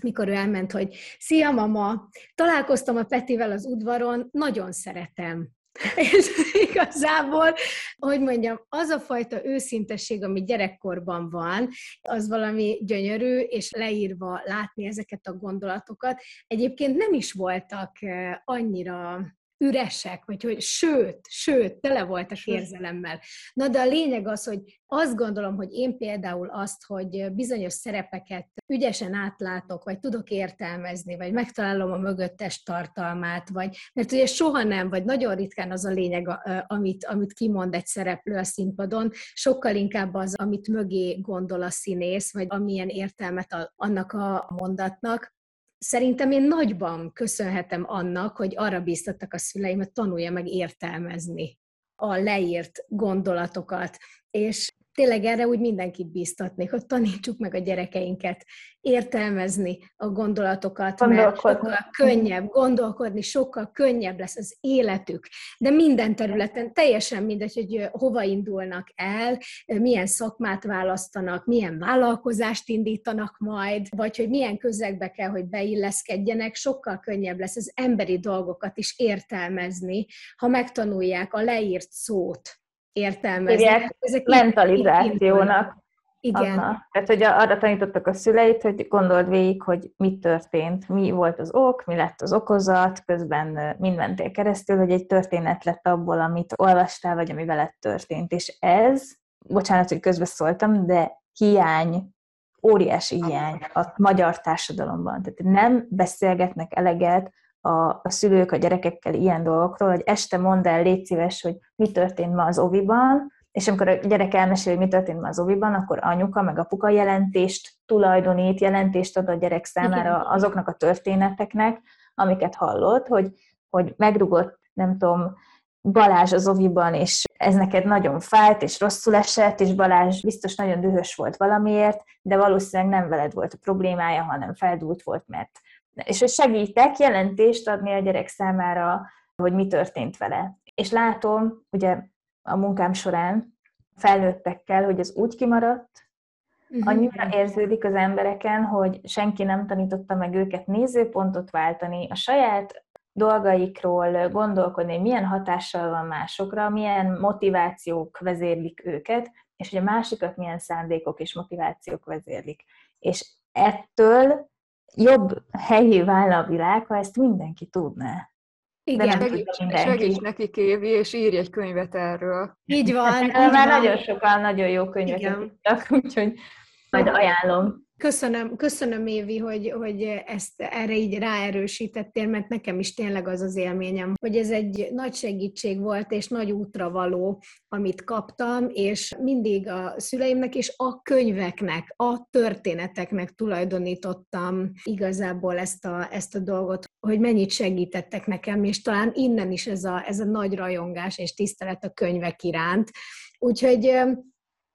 mikor ő elment, hogy szia mama, találkoztam a Petivel az udvaron, nagyon szeretem. És igazából, hogy mondjam, az a fajta őszintesség, ami gyerekkorban van, az valami gyönyörű, és leírva látni ezeket a gondolatokat. Egyébként nem is voltak annyira üresek, vagy hogy sőt, sőt, tele voltak érzelemmel. Na de a lényeg az, hogy azt gondolom, hogy én például azt, hogy bizonyos szerepeket ügyesen átlátok, vagy tudok értelmezni, vagy megtalálom a mögöttes tartalmát, vagy, mert ugye soha nem, vagy nagyon ritkán az a lényeg, amit, amit kimond egy szereplő a színpadon, sokkal inkább az, amit mögé gondol a színész, vagy amilyen értelmet annak a mondatnak, Szerintem én nagyban köszönhetem annak, hogy arra bíztattak a szüleim, hogy tanulja meg értelmezni a leírt gondolatokat. És tényleg erre úgy mindenkit bíztatnék, hogy tanítsuk meg a gyerekeinket értelmezni a gondolatokat, mert sokkal könnyebb gondolkodni, sokkal könnyebb lesz az életük. De minden területen teljesen mindegy, hogy hova indulnak el, milyen szakmát választanak, milyen vállalkozást indítanak majd, vagy hogy milyen közegbe kell, hogy beilleszkedjenek, sokkal könnyebb lesz az emberi dolgokat is értelmezni, ha megtanulják a leírt szót értelmezni. Hát ezek mentalizációnak. Igen. Anna. Tehát, hogy arra tanítottak a szüleit, hogy gondold végig, hogy mi történt, mi volt az ok, mi lett az okozat, közben mind mentél keresztül, hogy egy történet lett abból, amit olvastál, vagy ami veled történt. És ez, bocsánat, hogy közbeszóltam, de hiány, óriási hiány a magyar társadalomban. Tehát nem beszélgetnek eleget a, a szülők a gyerekekkel ilyen dolgokról, hogy este mondd el, légy szíves, hogy mi történt ma az oviban, és amikor a gyerek elmesél, hogy mi történt ma az oviban, akkor anyuka meg apuka jelentést tulajdonít, jelentést ad a gyerek számára azoknak a történeteknek, amiket hallott, hogy, hogy megrugott, nem tudom, Balázs az oviban, és ez neked nagyon fájt, és rosszul esett, és Balázs biztos nagyon dühös volt valamiért, de valószínűleg nem veled volt a problémája, hanem feldúlt volt, mert és hogy segítek jelentést adni a gyerek számára, hogy mi történt vele. És látom, ugye a munkám során felnőttekkel, hogy ez úgy kimaradt, uh-huh. annyira érződik az embereken, hogy senki nem tanította meg őket nézőpontot váltani, a saját dolgaikról gondolkodni, milyen hatással van másokra, milyen motivációk vezérlik őket, és hogy a másikat milyen szándékok és motivációk vezérlik. És ettől jobb helyé válna a világ, ha ezt mindenki tudná. Igen. De segíts, segíts neki, Kévi, és írj egy könyvet erről. Így van. Így Már van. nagyon sokan nagyon jó könyveket írtak, úgyhogy majd ajánlom. Köszönöm, köszönöm Évi, hogy, hogy ezt erre így ráerősítettél, mert nekem is tényleg az az élményem, hogy ez egy nagy segítség volt, és nagy útra való, amit kaptam, és mindig a szüleimnek és a könyveknek, a történeteknek tulajdonítottam igazából ezt a, ezt a dolgot, hogy mennyit segítettek nekem, és talán innen is ez a, ez a nagy rajongás és tisztelet a könyvek iránt. Úgyhogy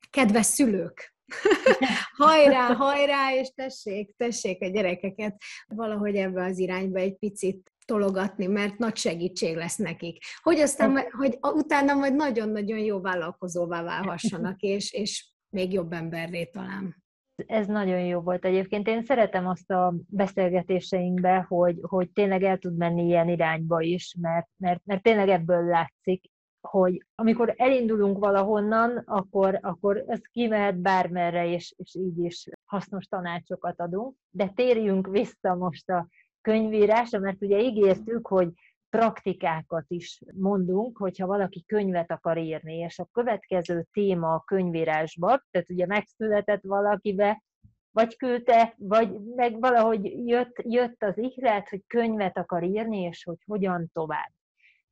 kedves szülők, hajrá, hajrá, és tessék, tessék a gyerekeket valahogy ebbe az irányba egy picit tologatni, mert nagy segítség lesz nekik. Hogy aztán, hogy utána majd nagyon-nagyon jó vállalkozóvá válhassanak, és, és még jobb emberré talán. Ez nagyon jó volt egyébként. Én szeretem azt a beszélgetéseinkbe, hogy, hogy tényleg el tud menni ilyen irányba is, mert, mert, mert tényleg ebből látszik, hogy amikor elindulunk valahonnan, akkor, akkor ez kimehet bármerre, és, és így is hasznos tanácsokat adunk. De térjünk vissza most a könyvírásra, mert ugye ígértük, hogy praktikákat is mondunk, hogyha valaki könyvet akar írni, és a következő téma a könyvírásban, tehát ugye megszületett valakibe, vagy küldte, vagy meg valahogy jött, jött az ihlet, hogy könyvet akar írni, és hogy hogyan tovább.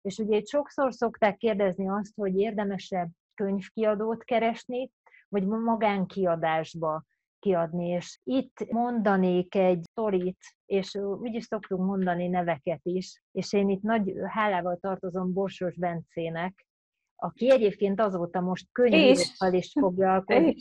És ugye itt sokszor szokták kérdezni azt, hogy érdemesebb könyvkiadót keresni, vagy magánkiadásba kiadni. És itt mondanék egy sztorit, és úgy is szoktunk mondani neveket is, és én itt nagy hálával tartozom Borsos Bencének, aki egyébként azóta most könyvírókkal is foglalkozik.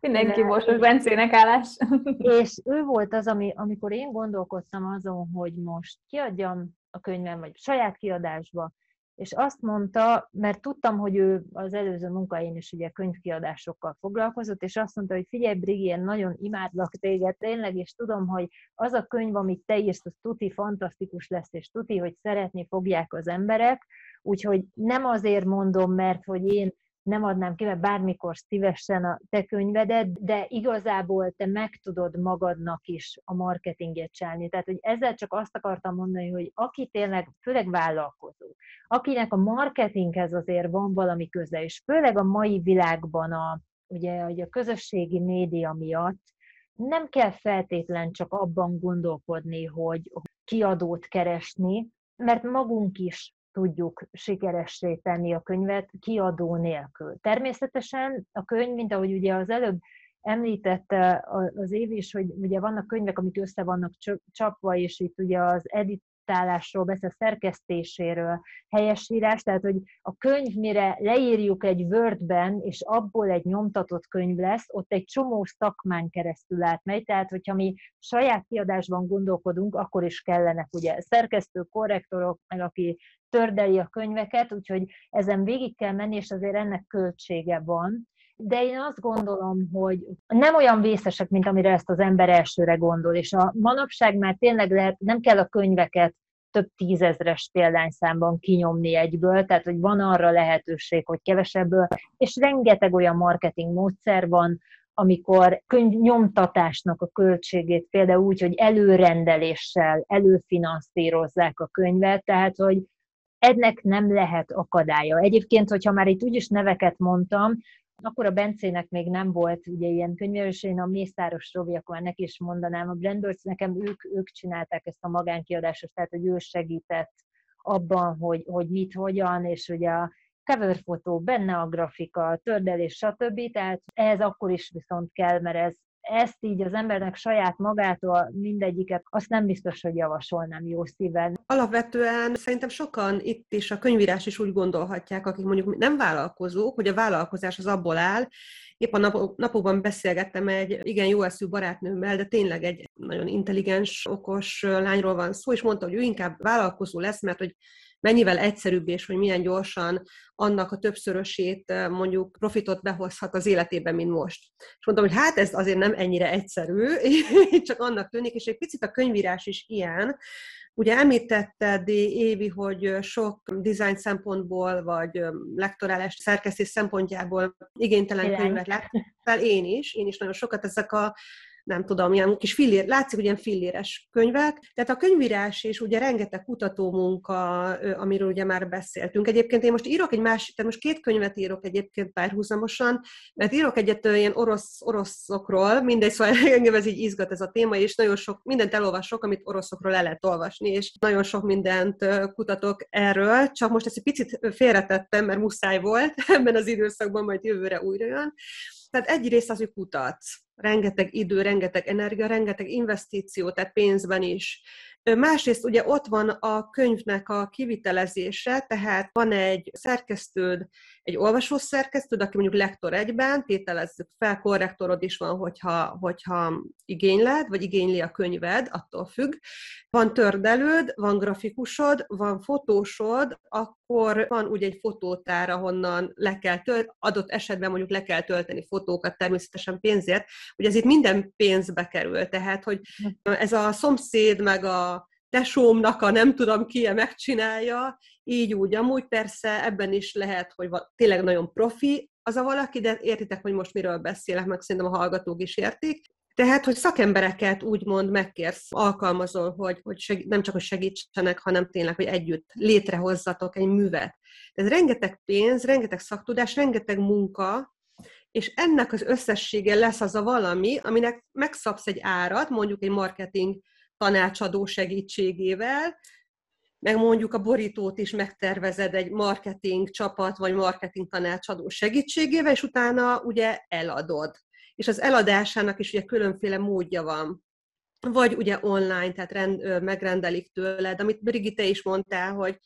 Mindenki Borsos Bencének állás. És ő volt az, ami, amikor én gondolkodtam azon, hogy most kiadjam a könyvem, vagy saját kiadásba, és azt mondta, mert tudtam, hogy ő az előző munkain is ugye könyvkiadásokkal foglalkozott, és azt mondta, hogy figyelj, Brigi, én nagyon imádlak téged tényleg, és tudom, hogy az a könyv, amit te írsz, az tuti fantasztikus lesz, és tuti, hogy szeretni fogják az emberek, úgyhogy nem azért mondom, mert hogy én nem adnám ki, mert bármikor szívesen a te könyvedet, de igazából te meg tudod magadnak is a marketinget csinálni. Tehát, hogy ezzel csak azt akartam mondani, hogy aki tényleg, főleg vállalkozó, akinek a marketinghez azért van valami köze, és főleg a mai világban a, ugye, a közösségi média miatt nem kell feltétlen csak abban gondolkodni, hogy kiadót keresni, mert magunk is tudjuk sikeressé tenni a könyvet kiadó nélkül. Természetesen a könyv, mint ahogy ugye az előbb említette az év is, hogy ugye vannak könyvek, amik össze vannak csapva, és itt ugye az edit adaptálásról beszél, szerkesztéséről, helyesírás, tehát hogy a könyv, mire leírjuk egy Wordben, és abból egy nyomtatott könyv lesz, ott egy csomó szakmán keresztül átmegy, tehát hogyha mi saját kiadásban gondolkodunk, akkor is kellenek ugye szerkesztő, korrektorok, meg aki tördeli a könyveket, úgyhogy ezen végig kell menni, és azért ennek költsége van de én azt gondolom, hogy nem olyan vészesek, mint amire ezt az ember elsőre gondol, és a manapság már tényleg lehet, nem kell a könyveket több tízezres példányszámban kinyomni egyből, tehát hogy van arra lehetőség, hogy kevesebből, és rengeteg olyan marketing módszer van, amikor könyv nyomtatásnak a költségét például úgy, hogy előrendeléssel előfinanszírozzák a könyvet, tehát hogy ennek nem lehet akadálya. Egyébként, hogyha már itt úgyis neveket mondtam, akkor a Bencének még nem volt ugye ilyen könyv, és én a Mészáros Robi, akkor neki is mondanám, a Brandbirds nekem ők, ők csinálták ezt a magánkiadást, tehát hogy ő segített abban, hogy, hogy mit, hogyan, és ugye a cover fotó, benne a grafika, tördelés, stb. Tehát ehhez akkor is viszont kell, mert ez ezt így az embernek saját magától mindegyiket, azt nem biztos, hogy javasolnám jó szíven. Alapvetően szerintem sokan itt is a könyvírás is úgy gondolhatják, akik mondjuk nem vállalkozók, hogy a vállalkozás az abból áll, Épp a nap, napokban beszélgettem egy igen jó eszű barátnőmmel, de tényleg egy nagyon intelligens, okos lányról van szó, és mondta, hogy ő inkább vállalkozó lesz, mert hogy mennyivel egyszerűbb, és hogy milyen gyorsan annak a többszörösét mondjuk profitot behozhat az életében, mint most. És mondtam, hogy hát ez azért nem ennyire egyszerű, csak annak tűnik, és egy picit a könyvírás is ilyen, Ugye említetted, Évi, hogy sok design szempontból, vagy lektorálás szerkesztés szempontjából igénytelen könyvet láttál, én is, én is nagyon sokat. Ezek a nem tudom, ilyen kis fillér, látszik, hogy ilyen filléres könyvek. Tehát a könyvírás is ugye rengeteg kutatómunka, amiről ugye már beszéltünk. Egyébként én most írok egy másik, tehát most két könyvet írok egyébként párhuzamosan, mert írok egyet ilyen orosz, oroszokról, mindegy, szóval engem ez így izgat ez a téma, és nagyon sok, mindent elolvasok, amit oroszokról el lehet olvasni, és nagyon sok mindent kutatok erről, csak most ezt egy picit félretettem, mert muszáj volt ebben az időszakban, majd jövőre újra jön. Tehát egyrészt az, hogy kutatsz rengeteg idő, rengeteg energia, rengeteg investíció, tehát pénzben is. Másrészt ugye ott van a könyvnek a kivitelezése, tehát van egy szerkesztőd, egy olvasó szerkesztőd, aki mondjuk lektor egyben, tételezzük fel, korrektorod is van, hogyha, hogyha igényled, vagy igényli a könyved, attól függ. Van tördelőd, van grafikusod, van fotósod, akkor van ugye egy fotótár, ahonnan le kell tölt, adott esetben mondjuk le kell tölteni fotókat, természetesen pénzért, ugye ez itt minden pénzbe kerül, tehát hogy ez a szomszéd, meg a tesómnak a nem tudom ki megcsinálja, így úgy, amúgy persze ebben is lehet, hogy tényleg nagyon profi az a valaki, de értitek, hogy most miről beszélek, meg szerintem a hallgatók is értik. Tehát, hogy szakembereket úgymond megkérsz, alkalmazol, hogy, hogy segít, nem csak, hogy segítsenek, hanem tényleg, hogy együtt létrehozzatok egy művet. Ez rengeteg pénz, rengeteg szaktudás, rengeteg munka, és ennek az összessége lesz az a valami, aminek megszabsz egy árat, mondjuk egy marketing tanácsadó segítségével, meg mondjuk a borítót is megtervezed egy marketing csapat, vagy marketing tanácsadó segítségével, és utána ugye eladod. És az eladásának is ugye különféle módja van. Vagy ugye online, tehát rend, megrendelik tőled, amit Brigitte is mondtál, hogy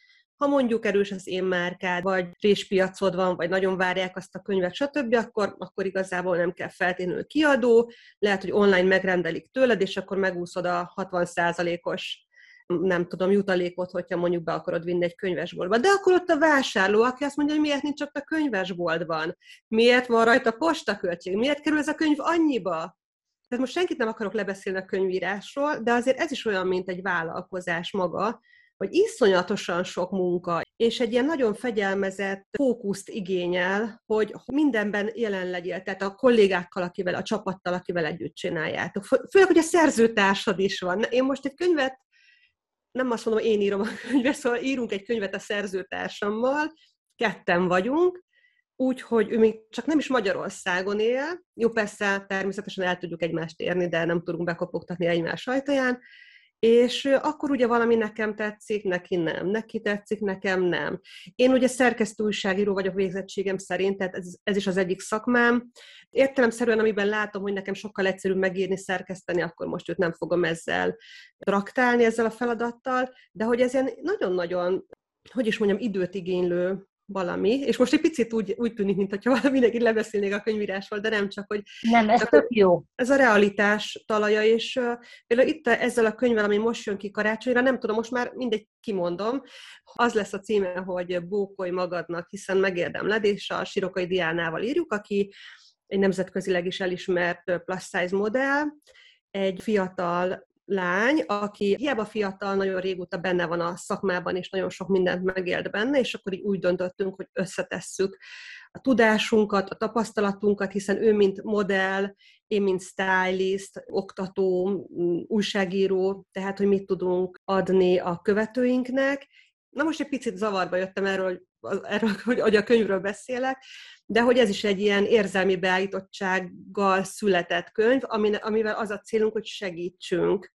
ha mondjuk erős az én márkád, vagy réspiacod van, vagy nagyon várják azt a könyvet, stb., akkor, akkor igazából nem kell feltétlenül kiadó, lehet, hogy online megrendelik tőled, és akkor megúszod a 60%-os nem tudom, jutalékot, hogyha mondjuk be akarod vinni egy könyvesboltba. De akkor ott a vásárló, aki azt mondja, hogy miért nincs ott a könyvesboltban, miért van rajta postaköltség, miért kerül ez a könyv annyiba, tehát most senkit nem akarok lebeszélni a könyvírásról, de azért ez is olyan, mint egy vállalkozás maga, hogy iszonyatosan sok munka, és egy ilyen nagyon fegyelmezett fókuszt igényel, hogy mindenben jelen legyél, tehát a kollégákkal, akivel, a csapattal, akivel együtt csináljátok. Főleg, hogy a szerzőtársad is van. Én most egy könyvet, nem azt mondom, én írom a könyvet, szóval írunk egy könyvet a szerzőtársammal, ketten vagyunk, úgyhogy ő még csak nem is Magyarországon él. Jó, persze, természetesen el tudjuk egymást érni, de nem tudunk bekopogtatni egymás ajtaján, és akkor ugye valami nekem tetszik, neki nem, neki tetszik, nekem nem. Én ugye szerkesztő újságíró vagyok végzettségem szerint, tehát ez, ez is az egyik szakmám. Értelemszerűen, amiben látom, hogy nekem sokkal egyszerűbb megírni, szerkeszteni, akkor most őt nem fogom ezzel traktálni, ezzel a feladattal, de hogy ez ilyen nagyon-nagyon, hogy is mondjam, időt igénylő valami, és most egy picit úgy, úgy tűnik, mintha mindenki lebeszélnék a könyvírásról, de nem csak, hogy... Nem, ez tök jó. Ez a realitás talaja, és uh, például itt ezzel a könyvvel, ami most jön ki karácsonyra, nem tudom, most már mindegy kimondom, az lesz a címe, hogy Bókolj magadnak, hiszen megérdemled, és a Sirokai Diánával írjuk, aki egy nemzetközileg is elismert plus size modell, egy fiatal lány, aki hiába fiatal, nagyon régóta benne van a szakmában, és nagyon sok mindent megélt benne, és akkor így úgy döntöttünk, hogy összetesszük a tudásunkat, a tapasztalatunkat, hiszen ő, mint modell, én, mint stylist, oktató, újságíró, tehát, hogy mit tudunk adni a követőinknek. Na most egy picit zavarba jöttem erről, erről hogy a könyvről beszélek, de hogy ez is egy ilyen érzelmi beállítottsággal született könyv, amivel az a célunk, hogy segítsünk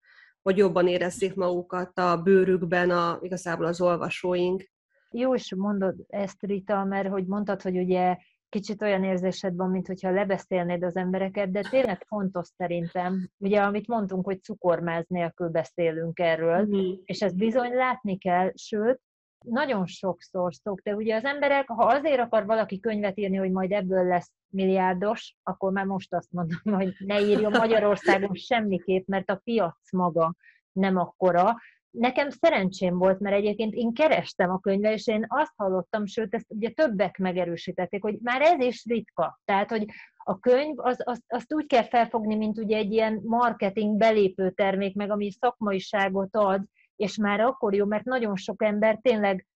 hogy jobban érezzék magukat a bőrükben a, igazából az olvasóink. Jó is mondod ezt, Rita, mert hogy mondtad, hogy ugye kicsit olyan érzésed van, mint hogyha lebeszélnéd az embereket, de tényleg fontos szerintem, ugye amit mondtunk, hogy cukormáz nélkül beszélünk erről, mm-hmm. és ezt bizony látni kell, sőt, nagyon sokszor szok, de ugye az emberek, ha azért akar valaki könyvet írni, hogy majd ebből lesz milliárdos, akkor már most azt mondom, hogy ne írjon Magyarországon semmiképp, mert a piac maga nem akkora. Nekem szerencsém volt, mert egyébként én kerestem a könyvet, és én azt hallottam, sőt, ezt ugye többek megerősítették, hogy már ez is ritka. Tehát, hogy a könyv, az, az, azt úgy kell felfogni, mint ugye egy ilyen marketing belépő termék, meg ami szakmaiságot ad, és már akkor jó, mert nagyon sok ember tényleg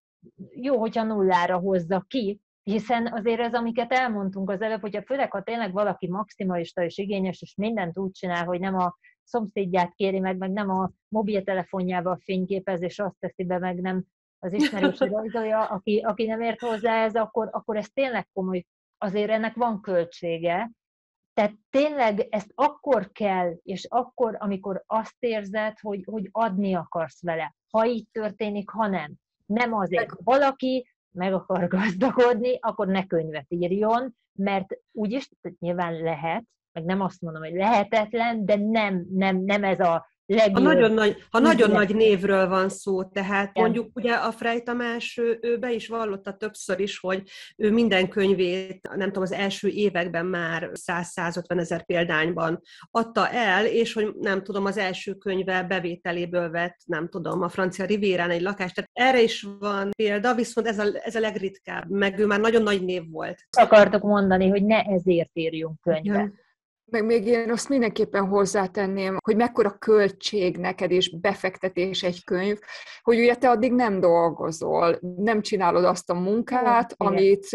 jó, hogyha nullára hozza ki, hiszen azért ez, amiket elmondtunk az előbb, hogyha főleg, ha tényleg valaki maximalista és igényes, és mindent úgy csinál, hogy nem a szomszédját kéri meg, meg nem a mobiltelefonjával fényképez, és azt teszi be, meg nem az ismerős rajzolja, aki, aki nem ért hozzá ez, akkor, akkor ez tényleg komoly, azért ennek van költsége, tehát tényleg ezt akkor kell, és akkor, amikor azt érzed, hogy, hogy adni akarsz vele. Ha így történik, ha nem. Nem azért. Valaki meg akar gazdagodni, akkor ne könyvet írjon, mert úgyis nyilván lehet, meg nem azt mondom, hogy lehetetlen, de nem, nem, nem ez a legjobb. Ha nagyon nagy, ha nagyon nagy névről van szó, tehát Igen. mondjuk ugye a Frey Tamás, ő, ő be is vallotta többször is, hogy ő minden könyvét, nem tudom, az első években már 100-150 ezer példányban adta el, és hogy nem tudom, az első könyve bevételéből vett, nem tudom, a francia rivérán egy lakást. Tehát erre is van példa, viszont ez a, ez a legritkább, meg ő már nagyon nagy név volt. Akartok mondani, hogy ne ezért írjunk könyvet. Igen. Meg még én azt mindenképpen hozzátenném, hogy mekkora költség neked és befektetés egy könyv, hogy ugye te addig nem dolgozol, nem csinálod azt a munkát, Igen. amit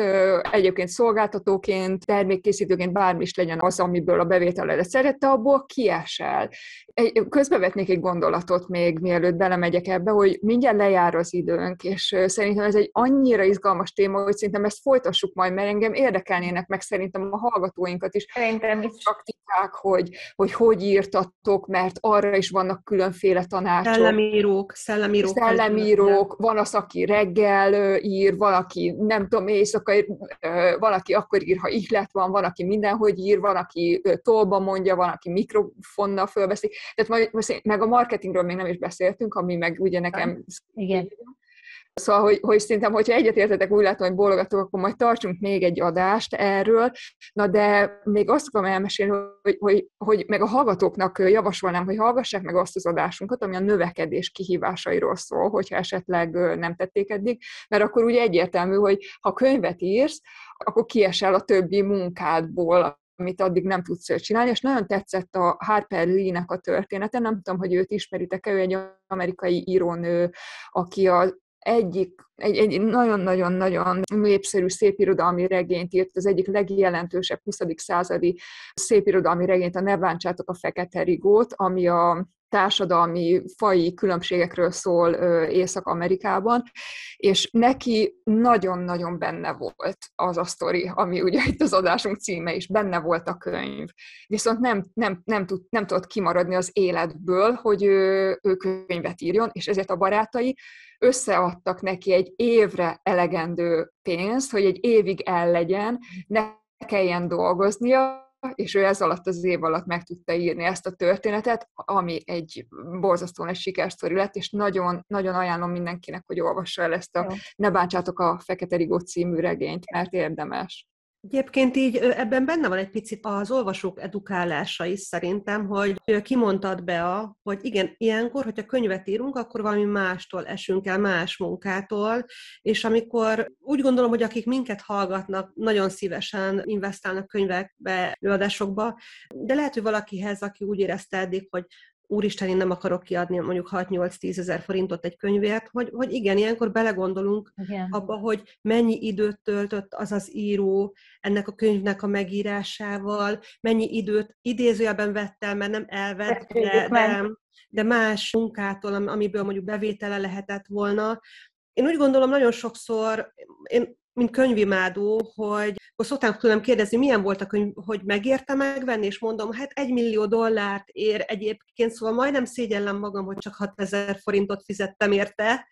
egyébként szolgáltatóként, termékkészítőként bármi is legyen az, amiből a bevételedet szerette, abból kiesel. Közbevetnék egy gondolatot még, mielőtt belemegyek ebbe, hogy mindjárt lejár az időnk, és szerintem ez egy annyira izgalmas téma, hogy szerintem ezt folytassuk majd, mert engem érdekelnének meg szerintem a hallgatóinkat is. Szerintem is praktikák, hogy, hogy hogy írtatok, mert arra is vannak különféle tanácsok. Szellemírók, szellemírók. Szellemírók, van az, aki reggel ír, valaki nem tudom, éjszaka ír, valaki akkor ír, ha ihlet van, van, aki mindenhogy ír, van, aki tolba mondja, van, aki mikrofonnal fölveszi. Tehát majd, meg a marketingről még nem is beszéltünk, ami meg ugye nekem... Igen. Szóval, hogy, hogy szerintem, hogyha egyetértetek, úgy látom, hogy bólogatok, akkor majd tartsunk még egy adást erről. Na de még azt akarom elmesélni, hogy, hogy, hogy meg a hallgatóknak javasolnám, hogy hallgassák meg azt az adásunkat, ami a növekedés kihívásairól szól, hogyha esetleg nem tették eddig, mert akkor ugye egyértelmű, hogy ha könyvet írsz, akkor kiesel a többi munkádból, amit addig nem tudsz csinálni, és nagyon tetszett a Harper Lee-nek a története, nem tudom, hogy őt ismeritek-e, ő egy amerikai írónő, aki a egyik, egy, egy nagyon-nagyon-nagyon népszerű szépirodalmi regényt írt, az egyik legjelentősebb 20. századi szépirodalmi regényt, a Ne a fekete rigót, ami a társadalmi, fai különbségekről szól Észak-Amerikában, és neki nagyon-nagyon benne volt az a sztori, ami ugye itt az adásunk címe is, benne volt a könyv. Viszont nem, nem, nem, tud, nem tudott kimaradni az életből, hogy ő, ő könyvet írjon, és ezért a barátai összeadtak neki egy évre elegendő pénzt, hogy egy évig el legyen, ne kelljen dolgoznia, és ő ez alatt az év alatt meg tudta írni ezt a történetet, ami egy borzasztóan egy sikersztori lett, és nagyon, nagyon ajánlom mindenkinek, hogy olvassa el ezt a. Ne bántsátok a Fekete Rigó című regényt, mert érdemes. Egyébként így ebben benne van egy picit az olvasók edukálása is szerintem, hogy kimondtad be, a, hogy igen, ilyenkor, hogyha könyvet írunk, akkor valami mástól esünk el, más munkától, és amikor úgy gondolom, hogy akik minket hallgatnak, nagyon szívesen investálnak könyvekbe, előadásokba, de lehet, hogy valakihez, aki úgy érezte eddig, hogy úristen, én nem akarok kiadni mondjuk 6-8-10 ezer forintot egy könyvért, hogy, hogy igen, ilyenkor belegondolunk igen. abba, hogy mennyi időt töltött az az író ennek a könyvnek a megírásával, mennyi időt idézőjelben vett el, mert nem elvett, de, de, de más munkától, amiből mondjuk bevétele lehetett volna. Én úgy gondolom, nagyon sokszor, én mint könyvimádó, hogy akkor szoktam tőlem kérdezni, milyen volt a könyv, hogy megérte megvenni, és mondom, hát egy millió dollárt ér egyébként, szóval majdnem szégyellem magam, hogy csak 6000 forintot fizettem érte,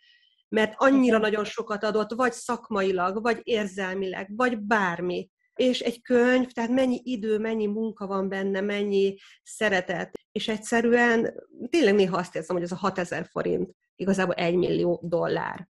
mert annyira nagyon sokat adott, vagy szakmailag, vagy érzelmileg, vagy bármi. És egy könyv, tehát mennyi idő, mennyi munka van benne, mennyi szeretet. És egyszerűen tényleg néha azt érzem, hogy ez a 6000 forint igazából egy millió dollár.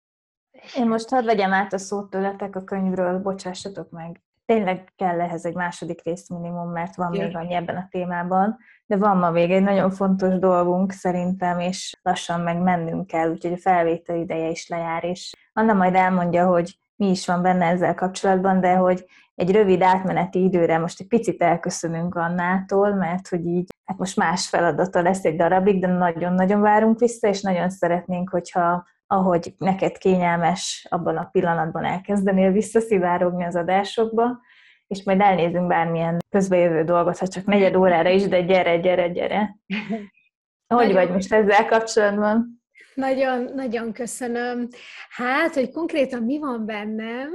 Én most hadd vegyem át a szót tőletek a könyvről, bocsássatok meg. Tényleg kell ehhez egy második rész minimum, mert van még annyi ebben a témában, de van ma még egy nagyon fontos dolgunk szerintem, és lassan meg mennünk kell, úgyhogy a felvétel ideje is lejár, és Anna majd elmondja, hogy mi is van benne ezzel kapcsolatban, de hogy egy rövid átmeneti időre most egy picit elköszönünk Annától, mert hogy így, hát most más feladata lesz egy darabig, de nagyon-nagyon várunk vissza, és nagyon szeretnénk, hogyha ahogy neked kényelmes abban a pillanatban elkezdenél visszaszivárogni az adásokba, és majd elnézünk bármilyen közbejövő dolgot, ha csak negyed órára is, de gyere, gyere, gyere. Hogy vagy most ezzel kapcsolatban? Nagyon, nagyon köszönöm. Hát, hogy konkrétan mi van bennem?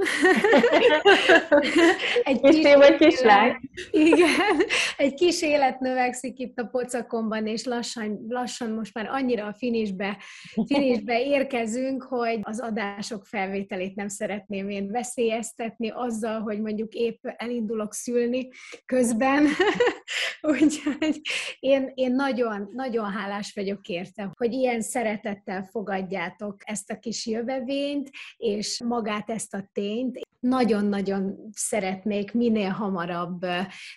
egy kis, vagy kislány? Igen, egy kis élet növekszik itt a pocakomban, és lassan, lassan most már annyira a finisbe, finisbe érkezünk, hogy az adások felvételét nem szeretném én veszélyeztetni azzal, hogy mondjuk épp elindulok szülni közben. Úgyhogy én, én nagyon, nagyon hálás vagyok érte, hogy ilyen szeretettel szeretettel fogadjátok ezt a kis jövevényt, és magát ezt a tényt. Nagyon-nagyon szeretnék minél hamarabb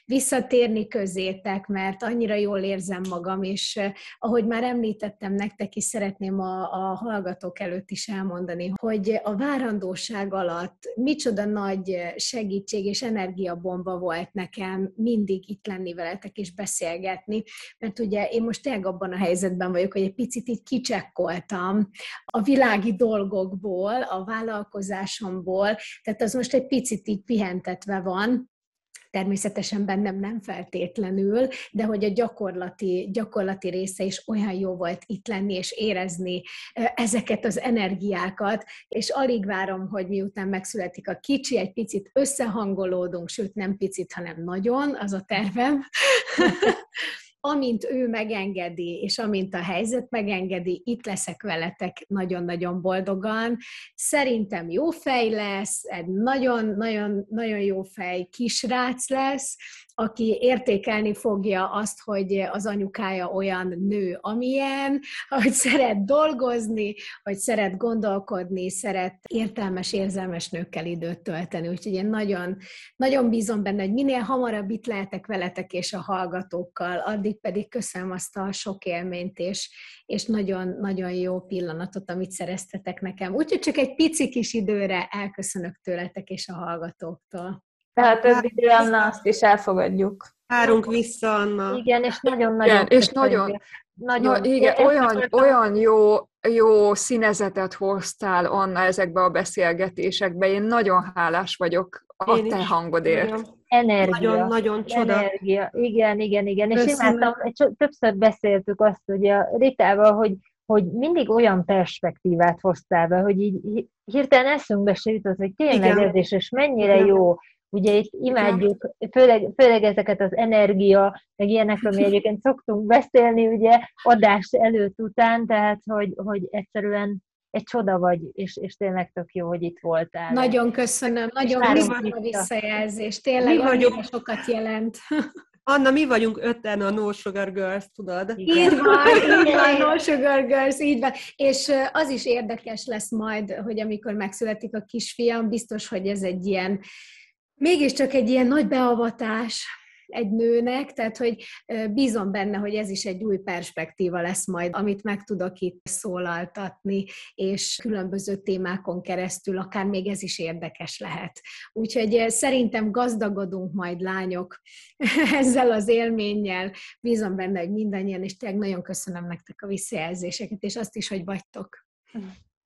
visszatérni közétek, mert annyira jól érzem magam, és ahogy már említettem nektek is, szeretném a, a hallgatók előtt is elmondani, hogy a várandóság alatt micsoda nagy segítség és energiabomba volt nekem mindig itt lenni veletek és beszélgetni, mert ugye én most tényleg abban a helyzetben vagyok, hogy egy picit így kicsekkolt voltam a világi dolgokból, a vállalkozásomból, tehát az most egy picit így pihentetve van, természetesen bennem nem feltétlenül, de hogy a gyakorlati, gyakorlati része is olyan jó volt itt lenni és érezni ezeket az energiákat, és alig várom, hogy miután megszületik a kicsi, egy picit összehangolódunk, sőt nem picit, hanem nagyon, az a tervem. amint ő megengedi, és amint a helyzet megengedi, itt leszek veletek nagyon-nagyon boldogan. Szerintem jó fej lesz, egy nagyon-nagyon jó fej kisrác lesz, aki értékelni fogja azt, hogy az anyukája olyan nő, amilyen, hogy szeret dolgozni, hogy szeret gondolkodni, szeret értelmes, érzelmes nőkkel időt tölteni. Úgyhogy én nagyon, nagyon bízom benne, hogy minél hamarabb itt lehetek veletek és a hallgatókkal, addig pedig köszönöm azt a sok élményt és, és nagyon-nagyon jó pillanatot, amit szereztetek nekem. Úgyhogy csak egy pici kis időre elköszönök tőletek és a hallgatóktól. Tehát többi idő, Anna, azt is elfogadjuk. Várunk vissza, Anna. Igen, és nagyon-nagyon igen, és nagyon, nagyon, Na, igen, olyan, olyan jó jó színezetet hoztál, Anna, ezekbe a beszélgetésekbe. Én nagyon hálás vagyok a én te is. hangodért. Nagyon. Energia. Nagyon, nagyon csoda. Energia. Igen, igen, igen. Köszönöm. És imádtam, többször beszéltük azt, hogy a Ritával, hogy, hogy mindig olyan perspektívát hoztál be, hogy így hirtelen eszünkbe se jutott, hogy tényleg igen. ez is, és mennyire igen. jó Ugye itt imádjuk, főleg, főleg ezeket az energia, meg ilyenekről mi egyébként szoktunk beszélni, ugye, adás előtt után, tehát, hogy, hogy egyszerűen egy csoda vagy, és, és tényleg tök jó, hogy itt voltál. Nagyon köszönöm, nagyon köszönöm a visszajelzés, tényleg mi vagyunk, sokat jelent. Anna, mi vagyunk ötten a No Sugar Girls, tudod? Így van, így van, No Sugar Girls, így van. És az is érdekes lesz majd, hogy amikor megszületik a kisfiam, biztos, hogy ez egy ilyen mégiscsak egy ilyen nagy beavatás egy nőnek, tehát hogy bízom benne, hogy ez is egy új perspektíva lesz majd, amit meg tudok itt szólaltatni, és különböző témákon keresztül akár még ez is érdekes lehet. Úgyhogy szerintem gazdagodunk majd lányok ezzel az élménnyel. Bízom benne, hogy mindannyian, és tényleg nagyon köszönöm nektek a visszajelzéseket, és azt is, hogy vagytok.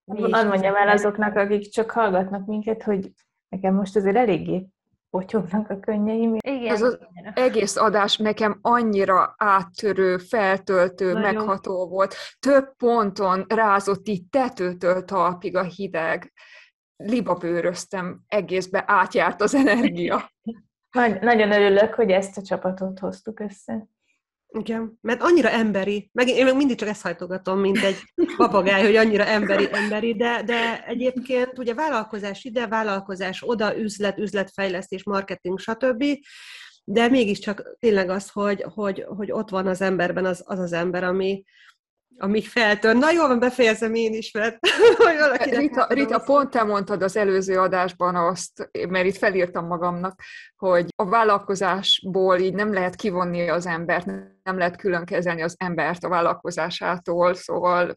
Hadd mondjam el azoknak, akik csak hallgatnak minket, hogy nekem most azért eléggé potyognak a könnyeim. Igen. Ez az egész adás nekem annyira áttörő, feltöltő, Nagyon. megható volt. Több ponton rázott itt tetőtől talpig a hideg. Libabőröztem, egészbe átjárt az energia. Nagyon örülök, hogy ezt a csapatot hoztuk össze. Igen, mert annyira emberi, meg én meg mindig csak ezt hajtogatom, mint egy papagáj, hogy annyira emberi, emberi, de, de egyébként ugye vállalkozás ide, vállalkozás oda, üzlet, üzletfejlesztés, marketing, stb., de mégiscsak tényleg az, hogy, hogy, hogy ott van az emberben az az, az ember, ami, ami feltör. Na jól van, befejezem én is, mert hogy Rita, Rita, pont te mondtad az előző adásban azt, mert itt felírtam magamnak, hogy a vállalkozásból így nem lehet kivonni az embert, nem lehet külön kezelni az embert a vállalkozásától, szóval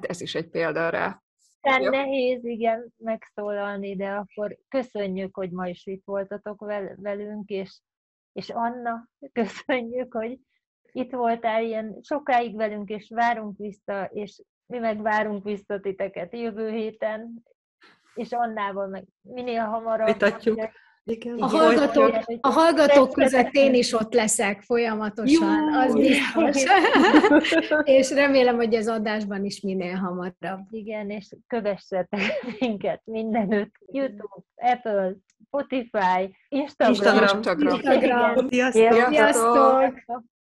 ez is egy példa rá. Tehát ja. nehéz, igen, megszólalni, de akkor köszönjük, hogy ma is itt voltatok velünk, és, és Anna, köszönjük, hogy itt voltál ilyen sokáig velünk, és várunk vissza, és mi meg várunk vissza titeket jövő héten, és Annával meg minél hamarabb. Vitatjuk. Igen, a, hallgatók, a hallgatók között én is ott leszek folyamatosan, Jó, az biztos. és remélem, hogy az adásban is minél hamarabb. Igen, és kövessetek minket mindenütt. YouTube, Apple, Spotify, Instagram. Instagram. Instagram. Instagram. Sziasztok. Sziasztok.